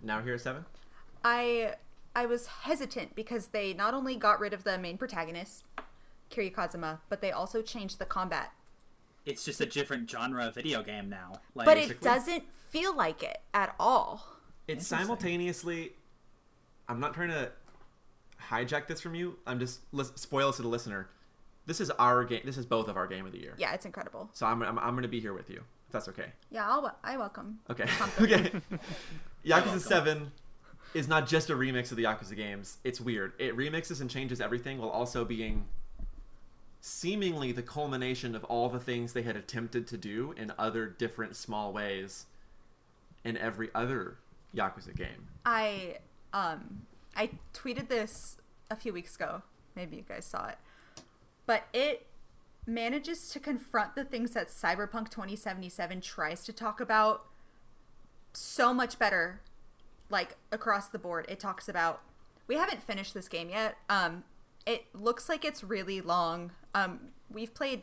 Now here at seven. I I was hesitant because they not only got rid of the main protagonist, Kiryu Kazuma, but they also changed the combat. It's just a different genre of video game now. Like, But it doesn't feel like it at all. It's simultaneously. I'm not trying to hijack this from you. I'm just lis- spoil this to the listener. This is our game. This is both of our game of the year. Yeah, it's incredible. So I'm, I'm, I'm going to be here with you. If that's okay. Yeah, I'll, wel- I welcome. Okay. Company. okay. Yakuza welcome. 7 is not just a remix of the Yakuza games. It's weird. It remixes and changes everything while also being seemingly the culmination of all the things they had attempted to do in other different small ways in every other Yakuza game. I um I tweeted this a few weeks ago. Maybe you guys saw it. But it manages to confront the things that Cyberpunk 2077 tries to talk about so much better like across the board. It talks about we haven't finished this game yet. Um it looks like it's really long. Um we've played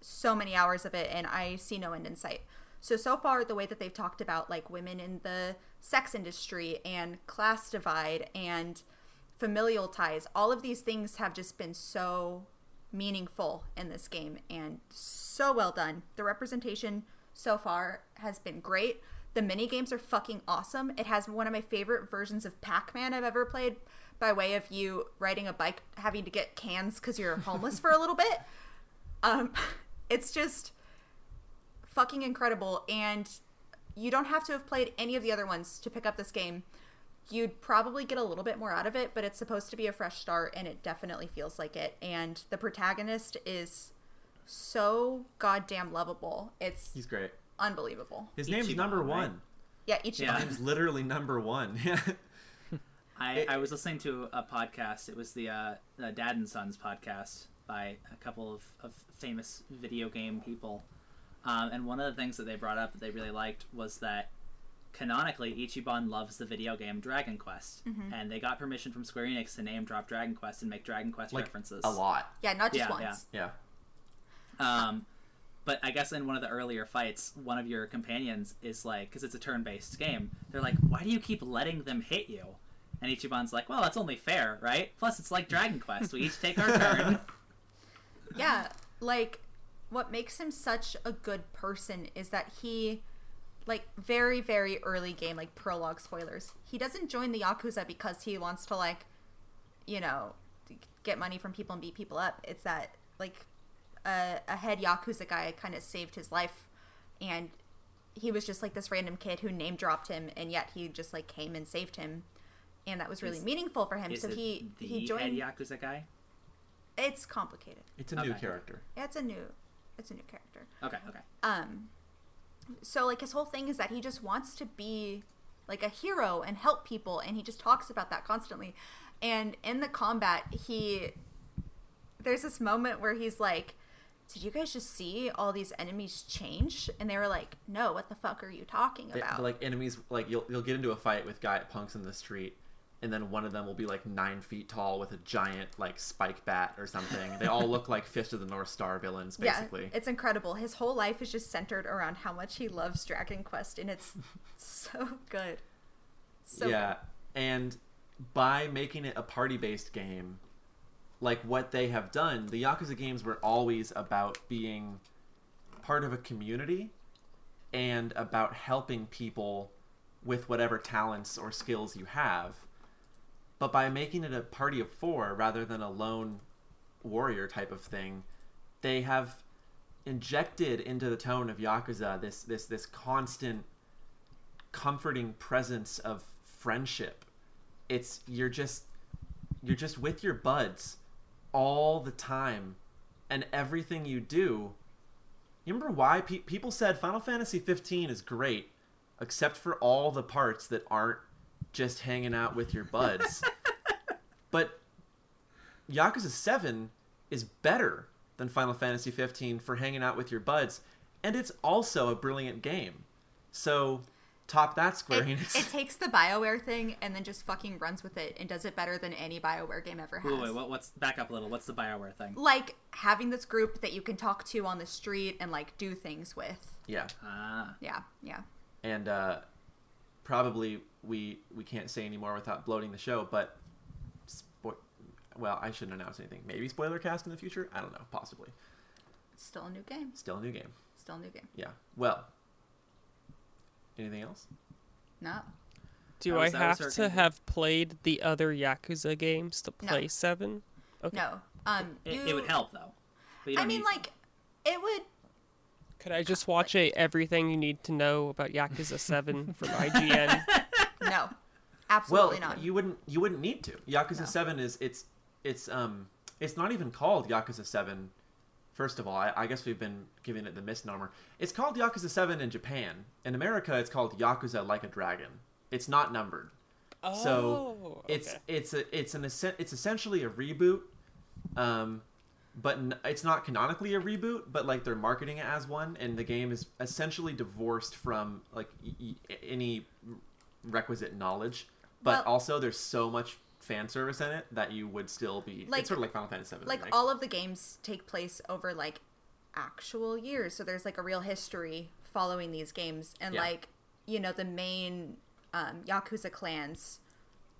so many hours of it and I see no end in sight. So so far the way that they've talked about like women in the sex industry and class divide and familial ties, all of these things have just been so meaningful in this game and so well done. The representation so far has been great. The mini games are fucking awesome. It has one of my favorite versions of Pac-Man I've ever played by way of you riding a bike having to get cans cuz you're homeless for a little bit. Um it's just fucking incredible and you don't have to have played any of the other ones to pick up this game. You'd probably get a little bit more out of it, but it's supposed to be a fresh start and it definitely feels like it. And the protagonist is so goddamn lovable. It's He's great. Unbelievable. His name's Ichiban, number right? one. Yeah, Ichiban. Yeah. His name's literally number one. I, I was listening to a podcast. It was the, uh, the Dad and Sons podcast by a couple of, of famous video game people. Um, and one of the things that they brought up that they really liked was that canonically Ichiban loves the video game Dragon Quest. And they got permission from Square Enix to name drop Dragon Quest and make Dragon Quest like references. a lot. Yeah, not just Yeah, once. yeah. Yeah. Um, but I guess in one of the earlier fights, one of your companions is like, because it's a turn-based game, they're like, "Why do you keep letting them hit you?" And Ichiban's like, "Well, that's only fair, right? Plus, it's like Dragon Quest. We each take our turn." Yeah, like what makes him such a good person is that he like very very early game like prologue spoilers. He doesn't join the yakuza because he wants to like you know get money from people and beat people up. It's that like a, a head yakuza guy kind of saved his life and he was just like this random kid who name dropped him and yet he just like came and saved him and that was really Is- meaningful for him Is so it he the he joined head Yakuza guy? it's complicated It's a new Okay. character. it's a new it's a new character Okay, okay. um so like his whole thing is that he just wants to be like a hero and help people and he just talks about that constantly and in the combat he there's this moment where he's like did you guys just see all these enemies change? And they were like no what the fuck are you talking about? they're like enemies, like you'll you'll get into a fight with guy punks in the street, and then one of them will be like nine feet tall with a giant like spike bat or something. they all look like Fist of the North Star villains, basically. yeah it's incredible. His whole life is just centered around how much he loves dragon quest and it's so good. So yeah, and by making it a party-based game, like what they have done, the Yakuza games were always about being part of a community and about helping people with whatever talents or skills you have. But by making it a party of four rather than a lone warrior type of thing, they have injected into the tone of Yakuza this this this constant comforting presence of friendship. It's you're just you're just with your buds all the time and everything you do. You remember why pe- people said Final Fantasy 15 is great except for all the parts that aren't just hanging out with your buds. but Yakuza 7 is better than Final Fantasy 15 for hanging out with your buds, and it's also a brilliant game. So, top that Square It, Enix. it takes the Bioware thing and then just fucking runs with it and does it better than any Bioware game ever has. Wait, wait, what, what's back up a little? What's the Bioware thing? Like having this group that you can talk to on the street and like do things with. yeah, Ah, Yeah, yeah. and uh, probably we we can't say anymore without bloating the show, but spo- well, I shouldn't announce anything. Maybe spoiler cast in the future. I don't know. Possibly. It's still a new game. Still a new game. Still a new game. Yeah. Well. Anything else? No. Do That I was- that was have to conclusion. have played the other Yakuza games to No. play seven? Okay. No. Um it, you, it would help though. But I mean need to. like it would Could I just watch a everything you need to know about Yakuza Seven from IGN? no. Well, Absolutely not. you wouldn't you wouldn't need to. Yakuza No. Seven is it's it's um it's not even called Yakuza Seven. First of all, I, I guess we've been giving it the misnomer. It's called Yakuza Seven in Japan. In America, it's called Yakuza Like a Dragon. It's not numbered. So Oh, it's okay. it's a it's an it's essentially a reboot, um, but n- it's not canonically a reboot. But like they're marketing it as one, and the game is essentially divorced from like any requisite knowledge. But Well- also, there's so much fan service in it that you would still be Like- it's sort of like Final Fantasy VII. like all of the games take place over like actual years so there's like a real history following these games and Yeah. like you know the main um, yakuza clans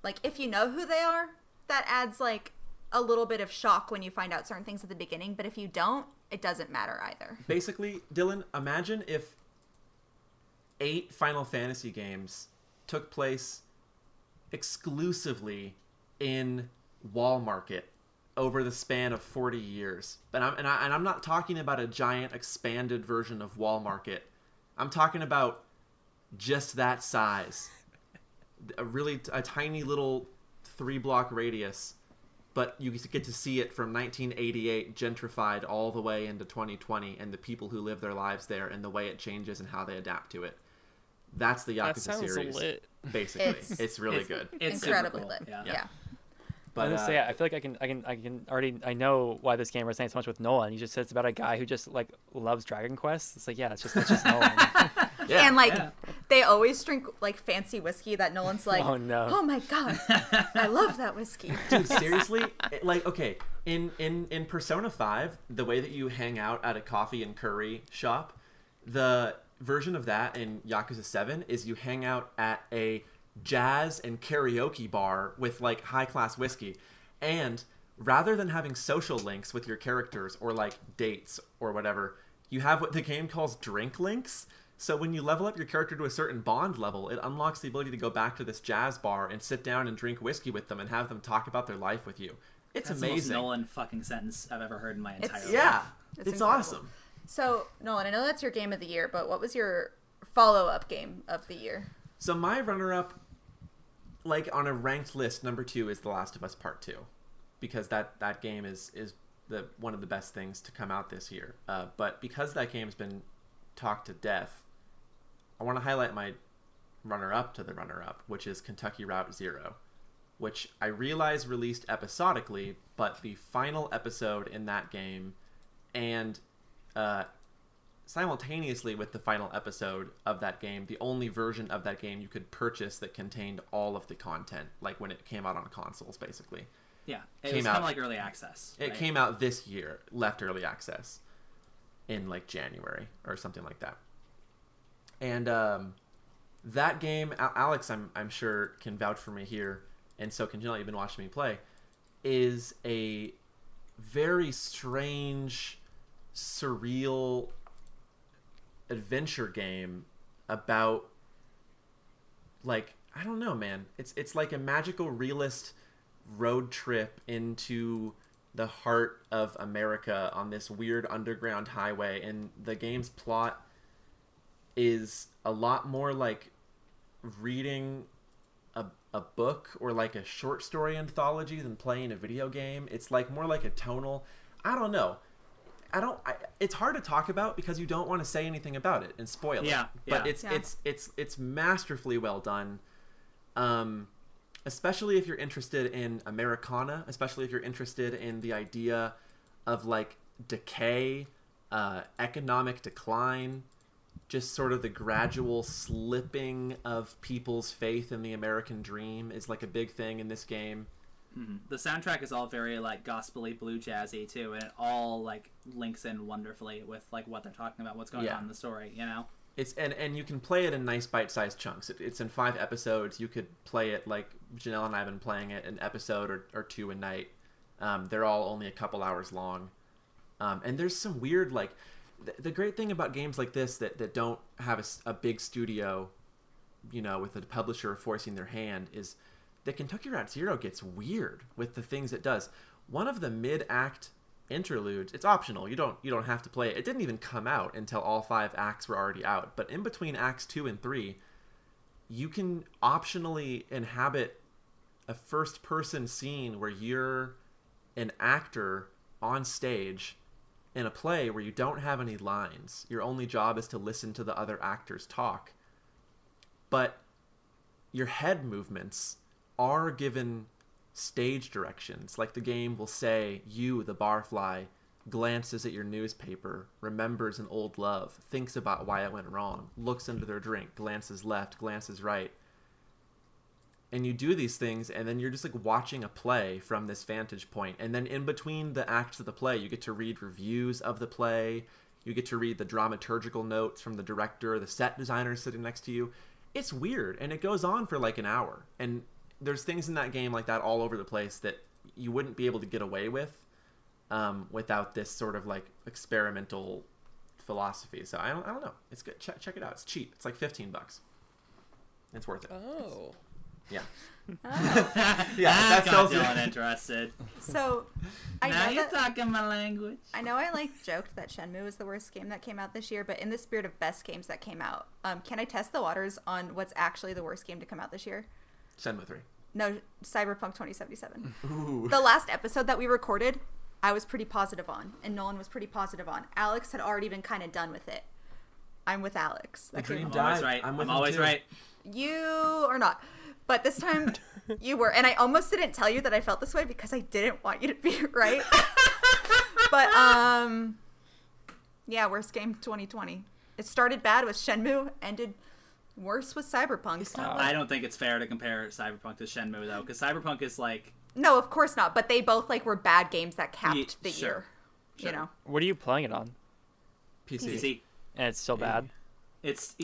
like if you know who they are that adds like a little bit of shock when you find out certain things at the beginning but if you don't it doesn't matter either Basically, Dylan, imagine if eight Final Fantasy games took place exclusively in Wall Market over the span of 40 years. And I'm, and, I, and I'm not talking about a giant expanded version of Wall Market. I'm talking about just that size. A really a tiny little three block radius, but you get to see it from 1988 gentrified all the way into 2020 and the people who live their lives there and the way it changes and how they adapt to it. That's the Yakuza sounds series. lit. Basically, it's, It's- really It's- good. It's incredibly cool, lit Yeah. yeah, But But uh, say, I feel like I can, I can, I can already, I know why this game resonates so much with Nolan. He just said it's about a guy who just like loves Dragon Quest. It's like, yeah, it's just, it's just Nolan. yeah, and like yeah. they always drink like fancy whiskey that no one's like Oh, no. oh my god i love that whiskey dude seriously it- like okay in in in persona 5 the way that you hang out at a coffee and curry shop the version of that in yakuza 7 is you hang out at a jazz and karaoke bar with like high class whiskey and rather than having social links with your characters or like dates or whatever you have what the game calls drink links so when you level up your character to a certain bond level, it unlocks the ability to go back to this jazz bar and sit down and drink whiskey with them and have them talk about their life with you. It's That's the most amazing. Nolan fucking sentence I've ever heard in my entire It's- life. yeah, It's it's, awesome. So, Nolan, I know that's your game of the year, but what was your follow up game of the year? So my runner-up, like on a ranked list, number two is The Last of Us Part Two, because that that game is is the one of the best things to come out this year. Uh, but because that game's been talked to death, I want to highlight my runner-up to the runner-up, which is Kentucky Route Zero, which I realize released episodically, but the final episode in that game, and uh, simultaneously with the final episode of that game, the only version of that game you could purchase that contained all of the content, like when it came out on consoles, basically. Yeah. It Came was kind of like early access. It right? came out this year, left early access in like January or something like that. And um, that game, Alex, I'm I'm sure can vouch for me here. and so can Janelle. You've been watching me play. Is a very strange, surreal adventure game about like I don't know, man. It's it's like a magical realist road trip into the heart of America on this weird underground highway and the game's plot is a lot more like reading a, a book or like a short story anthology than playing a video game. It's like more like a tonal. I don't know. I don't. I, it's hard to talk about because you don't want to say anything about it and spoil Yeah, it. But it's Yeah. it's it's it's masterfully well done. Um, especially if you're interested in Americana, especially if you're interested in the idea of like decay, uh, economic decline, just sort of the gradual slipping of people's faith in the American dream is like a big thing in this game. Mhm. The soundtrack is all very like gospely, blue jazzy too, and it all like links in wonderfully with like what they're talking about, what's going Yeah. on in the story. You know. It's and and you can play it in nice bite-sized chunks. It, it's in five episodes. You could play it like Janelle and I have been playing it an episode or, or two a night. Um, they're all only a couple hours long, um, and there's some weird like. The, the great thing about games like this that that don't have a big studio, you know, with a publisher forcing their hand is that Kentucky Route Zero gets weird with the things it does. One of the mid-act interludes, it's optional. You don't you don't have to play it. It didn't even come out until all five acts were already out. But in between acts 2 and 3, you can optionally inhabit a first-person scene where you're an actor on stage in a play where you don't have any lines. Your only job is to listen to the other actors talk. But your head movements are given stage directions. Like the game will say, you, the barfly, glances at your newspaper, remembers an old love, thinks about why it went wrong, looks into their drink, glances left, glances right. And you do these things, and then you're just like watching a play from this vantage point. And then in between the acts of the play, you get to read reviews of the play. You get to read the dramaturgical notes from the director, the set designer sitting next to you. It's weird, and it goes on for like an hour. And there's things in that game like that all over the place that you wouldn't be able to get away with um, without this sort of like experimental philosophy. So I don't, I don't know. It's good. Check, check it out. It's cheap. It's like 15 bucks. It's worth it. Oh. Yeah. Oh. Yeah, Ah, that got tells you. Dylan interested. So, I now know you're that, talking my language. I know I like joked that Shenmue was the worst game that came out this year, but in the spirit of best games that came out, um, can I test the waters on what's actually the worst game to come out this year? Shenmue 3. No, Cyberpunk 2077. Ooh. the last episode that we recorded, I was pretty positive on, and Nolan was pretty positive on. Alex had already been kind of done with it. I'm with Alex. That dream came- I'm always right. I'm I'm, with him always too. right. You are not. But this time you were. And I almost didn't tell you that I felt this way because I didn't want you to be right. but um yeah, worst game 2020. It started bad with Shenmue, ended worse with Cyberpunk. It's not uh, I don't think it's fair to compare Cyberpunk to Shenmue though, because Cyberpunk is like No, of course not, but they both like were bad games that capped Ye- the sure. year. Sure. You know. What are you playing it on? PC. PC. And it's still bad. It's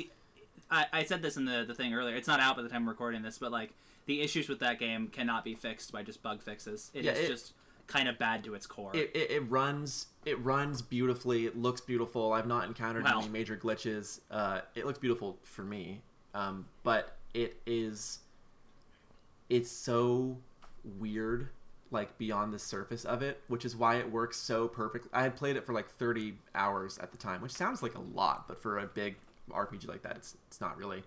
I, I said this in the the thing earlier. It's not out by the time we're recording this, but like the issues with that game cannot be fixed by just bug fixes. It is Yeah, it- just kind of bad to its core. It, it, it runs it runs beautifully. It looks beautiful. I've not encountered Wow. any major glitches. Uh, it looks beautiful for me, um, but it is it's so weird, like beyond the surface of it, which is why it works so perfectly. I had played it for like 30 hours at the time, which sounds like a lot, but for a big RPG like that, it's it's not really.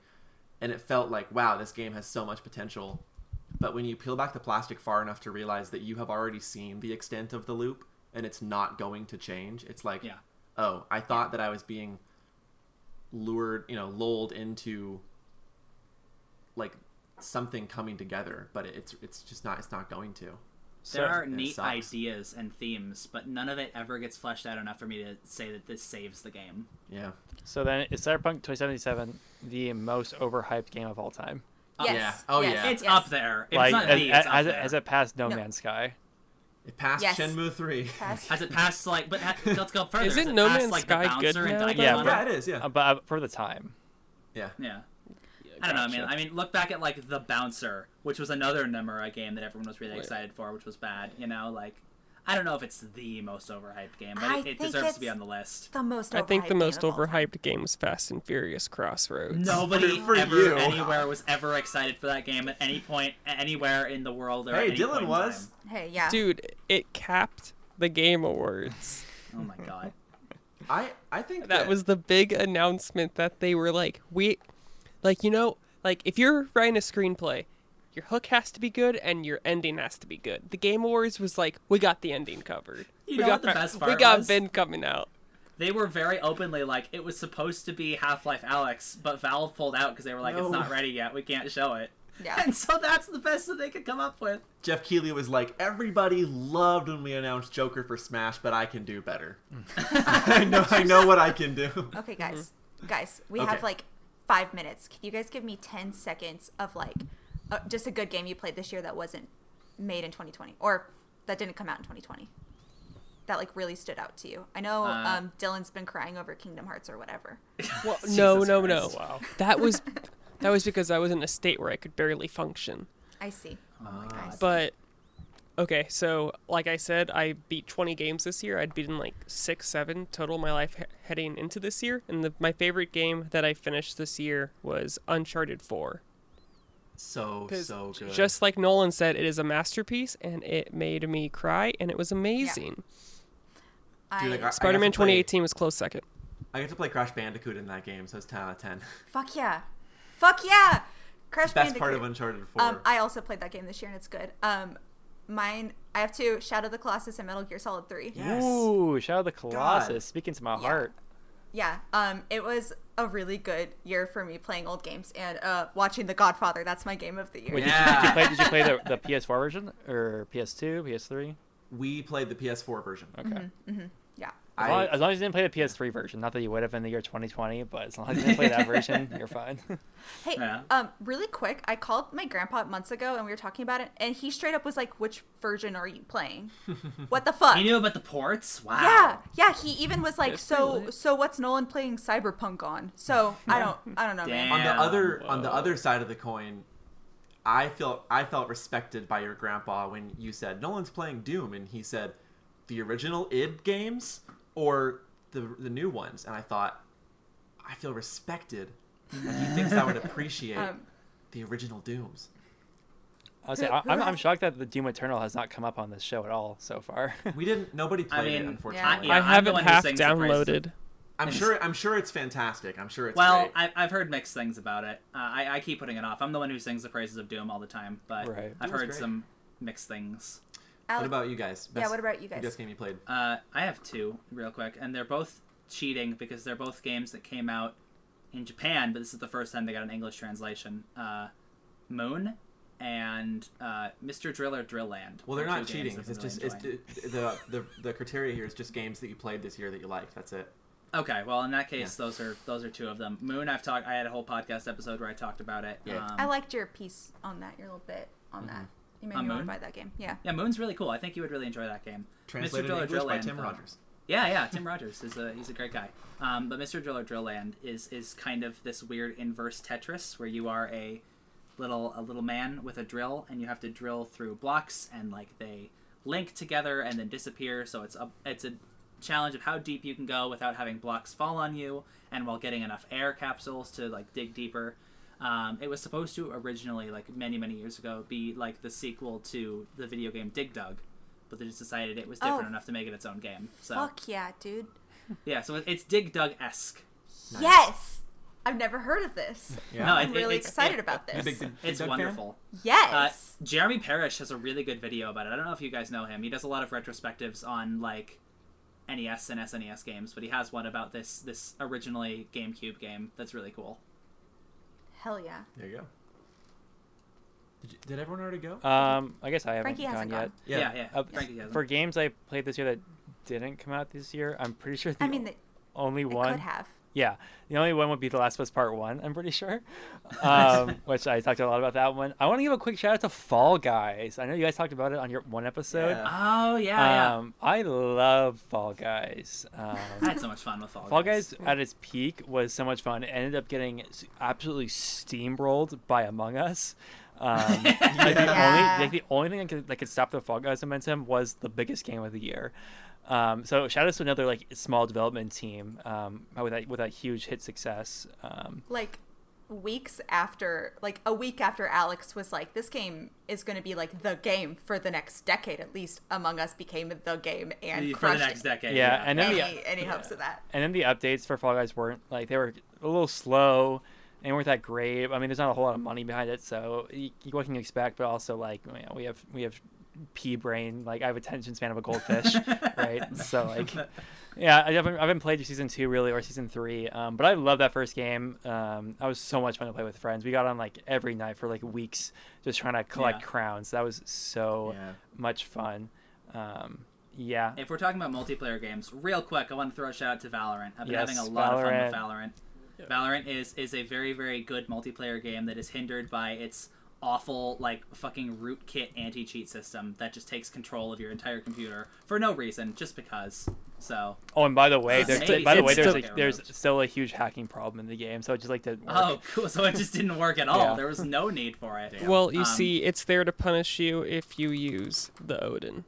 And it felt like, wow, this game has so much potential. But when you peel back the plastic far enough to realize that you have already seen the extent of the loop and it's not going to change, it's like, Yeah. oh, I thought that I was being lured, you know, lulled into like something coming together, but it's it's just not it's not going to. there are neat sucks. ideas and themes, but none of it ever gets fleshed out enough for me to say that this saves the game. Yeah. So then, is Cyberpunk 2077 the most overhyped game of all time? Yes. Yeah. Oh, yes, yeah. It's yes. up there. If like, it's not has, the, it's up it, there. has it passed No, No. Man's Sky? It passed Yes. Shenmue 3. Pass. Has it passed like? But ha- let's go further. Isn't it No passed, Man's like, Sky good bouncer and now, Yeah, Runner? yeah, it is, yeah. Uh, but uh, for the time, yeah. yeah. I don't know. I mean. I mean, look back at like the Bouncer, which was another Nomura game that everyone was really Right. excited for, which was bad. You know, like I don't know if it's the most overhyped game, but I it, it deserves to be on the list. The most. I think the most game of all time. overhyped game was Fast and Furious Crossroads. Nobody For- for ever you. anywhere was ever excited for that game at any point, anywhere in the world. Or Hey, any Dylan in was. time. Hey, yeah. Dude, it capped the Game Awards. Oh my god. I I think that was the big announcement that they were like, we, like, you know, like if you're writing a screenplay, your hook has to be good and your ending has to be good. The Game Awards was like, we got the ending covered. You we know got what the best part we got was? Vin coming out. They were very openly like it was supposed to be Half Life Alyx, but Valve pulled out because they were like, No. it's not ready yet. We can't show it. Yeah. And so that's the best that they could come up with. Geoff Keighley was like, everybody loved when we announced Joker for Smash, but I can do better. I know I know what I can do. Okay, guys, mm-hmm. guys, we Okay. have like five minutes. Can you guys give me ten seconds of like uh, just a good game you played this year that wasn't made in 2020 or that didn't come out in 2020 that like really stood out to you? I know Uh, um, Dylan's been crying over Kingdom Hearts or whatever. Well, no, Jesus no, no. Wow. That was that was because I was in a state where I could barely function. I see. Oh my God. god. But okay, so like I said, I beat 20 games this year. I'd beaten like six, seven total my life he- heading into this year. And the, my favorite game that I finished this year was Uncharted 4. So 'Cause so good. Just like Nolan said, it is a masterpiece, and it made me cry, and it was amazing. I, Dude, like, I- Spider-Man to play- 2018 was close second. I get to play Crash Bandicoot in that game, so it's ten out of ten. fuck yeah, fuck yeah, Crash Bandicoot Best part of Uncharted Four. Um, I also played that game this year and it's good. Um, mine, I have two: Shadow of the Colossus and Metal Gear Solid Three. Yes. Ooh, Shadow of the Colossus, speaking to my Yeah. heart. Yeah, um, it was a really good year for me playing old games and uh, watching The Godfather. That's my game of the year. Wait, Yeah. did, you, did you play? Did you play the, the PS4 version or PS2, PS3? we played the PS4 version. Okay. Yeah. As, long, I, as long as you didn't play the PS3 version, not that you would have in the year 2020, but as long as you didn't play that version, you're fine. Hey, Yeah. um, really quick, I called my grandpa months ago and we were talking about it, and he straight up was like, "Which version are you playing? what the fuck?" He knew about the ports? Wow. yeah, yeah. He even was like, That's "So, so what's Nolan playing Cyberpunk on?" So I don't, I don't know, man. on the Damn. other on the other side of the coin, I felt I felt respected by your grandpa when you said Nolan's playing Doom, and he said the original id games or the the new ones, and I thought I feel respected. that he thinks I would appreciate Um, the original Dooms. I would say, Who- I- who I'm, I'm shocked that the Doom Eternal has not come up on this show at all so far. We didn't. Nobody I played it, unfortunately. Yeah, I I'm haven't half sings the praises of- downloaded. I'm sure. I'm sure it's fantastic. I'm sure it's Well, great. I, I've heard mixed things about it. Uh, I, I keep putting it off. I'm the one who sings the praises of Doom all the time, but Right. I've Doom's heard great. some mixed things. What about you guys? yeah, what about you guys? Best game you played? Uh, I have two real quick, and they're both cheating because they're both games that came out in Japan, but this is the first time they got an English translation. Uh, Moon and uh, Mr. Driller Drill Land. Well, they're not cheating. It's I'm just really it's the, the the the criteria here is just games that you played this year that you liked. That's it. Okay, well in that case, those are those are two of them. Moon, I've talked. I had a whole podcast episode where I talked about it. Yeah. Um, I liked your piece on that, your little bit on that. You made On me want to buy that game. Yeah. Yeah, Moon's really cool. I think you would really enjoy that game. Translated Driller in English Drill by Land, Tim Rogers. Yeah, yeah, Tim Rogers is a he's a great guy. Um, but Mr. Driller Drill Land is is kind of this weird inverse Tetris where you are a little a little man with a drill and you have to drill through blocks and like they link together and then disappear. So it's a it's a challenge of how deep you can go without having blocks fall on you and while getting enough air capsules to like dig deeper. Um, it was supposed to originally, like many many years ago, be like the sequel to the video game Dig Dug, but they just decided it was different Oh. enough to make it its own game. So Fuck yeah, dude. yeah, so it's Dig Dug esque. Nice. Yes. I've never heard of this. Yeah. No, I'm it- really it's- excited it- about You a this. big Dig- It's Dig Dug fan? wonderful. Uh, Yes. Jeremy Parish has a really good video about it. I don't know if you guys know him. He does a lot of retrospectives on like NES and SNES games, but he has one about this this originally GameCube game that's really cool. Hell yeah. There you go. Did, you, did everyone already go? Um, I guess I haven't Frankie gone hasn't yet. gone. Yeah, yeah. Uh, Frankie has For games I played this year that didn't come out this year, I'm pretty sure the I mean, it, only it one could have. Yeah, the only one would be The Last of Us Part One. I'm pretty sure, um, which I talked a lot about that one. I want to give a quick shout out to Fall Guys. I know you guys talked about it on your one episode. Yeah. Oh yeah, Um, I love Fall Guys. Um. I had so much fun with Fall Guys. Fall Guys at its peak was so much fun. It ended up getting absolutely steamrolled by Among Us. Um, like the only like the only thing that could, that could stop the Fall Guys momentum was the biggest game of the year. Um, so shout out to another like small development team um, with that with that huge hit success. Um, like weeks after like a week after alex was like this game is going to be like the game for the next decade at least among us became the game and for the next decade. Yeah, and then any, the- any hopes of that and then the updates for Fall Guys weren't like they were a little slow and weren't that great. I mean, there's not a whole lot of money behind it, so you, what can you expect? But also like you know, we have we have pea brain. Like I have attention span of a goldfish, right? So like, yeah, I haven't I haven't played season two really or season three, um, but I love that first game. Um, that was so much fun to play with friends. We got on like every night for like weeks just trying to collect Yeah. crowns. That was so Yeah. much fun. Um, yeah. If we're talking about multiplayer games, real quick, I want to throw a shout out to Valorant. I've been Yes, having a lot of fun with Valorant. Valorant. Valorant is is a very very good multiplayer game that is hindered by its awful like fucking rootkit anti cheat system that just takes control of your entire computer for no reason, just because. So Oh, and by the way, Uh, there's maybe by the way, there's still- like there's still a huge hacking problem in the game. So I just like to. Oh cool, so it just didn't work at all. Yeah. There was no need for it. Well, you Um, see, it's there to punish you if you use the Odin.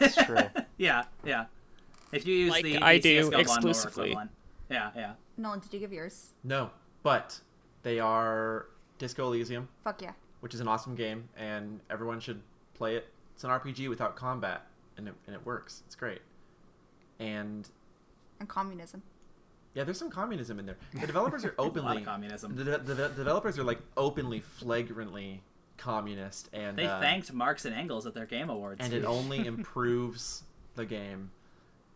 It's true. yeah, yeah. If you use Like the, the I do, CS:GO lawnmower exclusively. Yeah, yeah. nolan did you give yours No, but they are Disco Elysium, fuck yeah which is an awesome game, and everyone should play it. It's an RPG without combat, and it, and it works. It's great. And and communism yeah, there's some communism in there. The developers are A lot openly of communism. the, the, the developers are like openly, flagrantly communist, and They uh, thanked Marx and Engels at their Game Awards. and it only improves the game.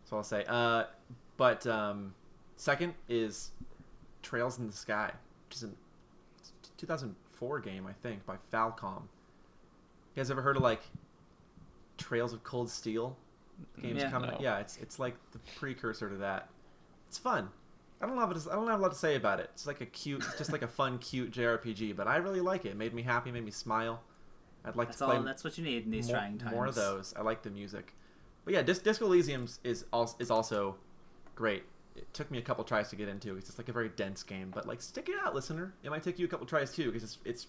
So I'll say. Uh, but um, second is Trails in the Sky, which is a 2004 game, I think, by Falcom. You guys ever heard of like Trails of Cold Steel? Games Yeah. coming. No. Yeah, it's it's like the precursor to that. It's fun. I don't have a, I don't have a lot to say about it. It's like a cute, just like a fun, cute JRPG. But I really like it. It made me happy, made me smile. I'd like That's to play all. That's what you need in these more, trying times. more of those. I like the music. But yeah, Dis- Disco Elysium is also, is also great. It took me a couple tries to get into. It's just like a very dense game, but like stick it out, listener. It might take you a couple tries too, because it's, it's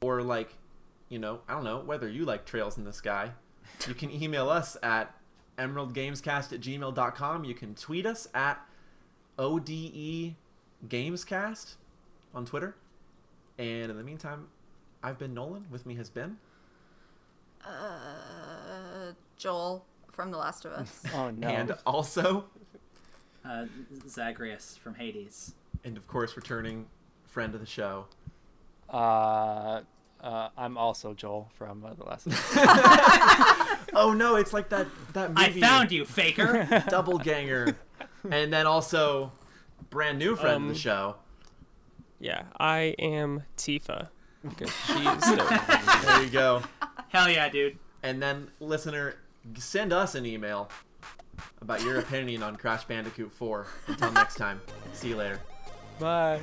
or like, you know, I don't know whether you like Trails in the Sky. You can email us at emeraldgamescast at gmail.com. You can tweet us at ODE Gamescast on Twitter. And in the meantime, I've been Nolan. With me has been. uh joel from the last of us Oh no. And also, uh, Zagreus from Hades? and of course, returning friend of the show. Uh, uh, I'm also Joel from uh, the last. Oh no, it's like that that movie. I found you, faker. Double Ganger, and then also brand new friend of Um, the show. Yeah, I am Tifa because she's. There you go. Hell yeah, dude. And then listener, send us an email about your opinion on Crash Bandicoot 4. Until next time, see you later. Bye.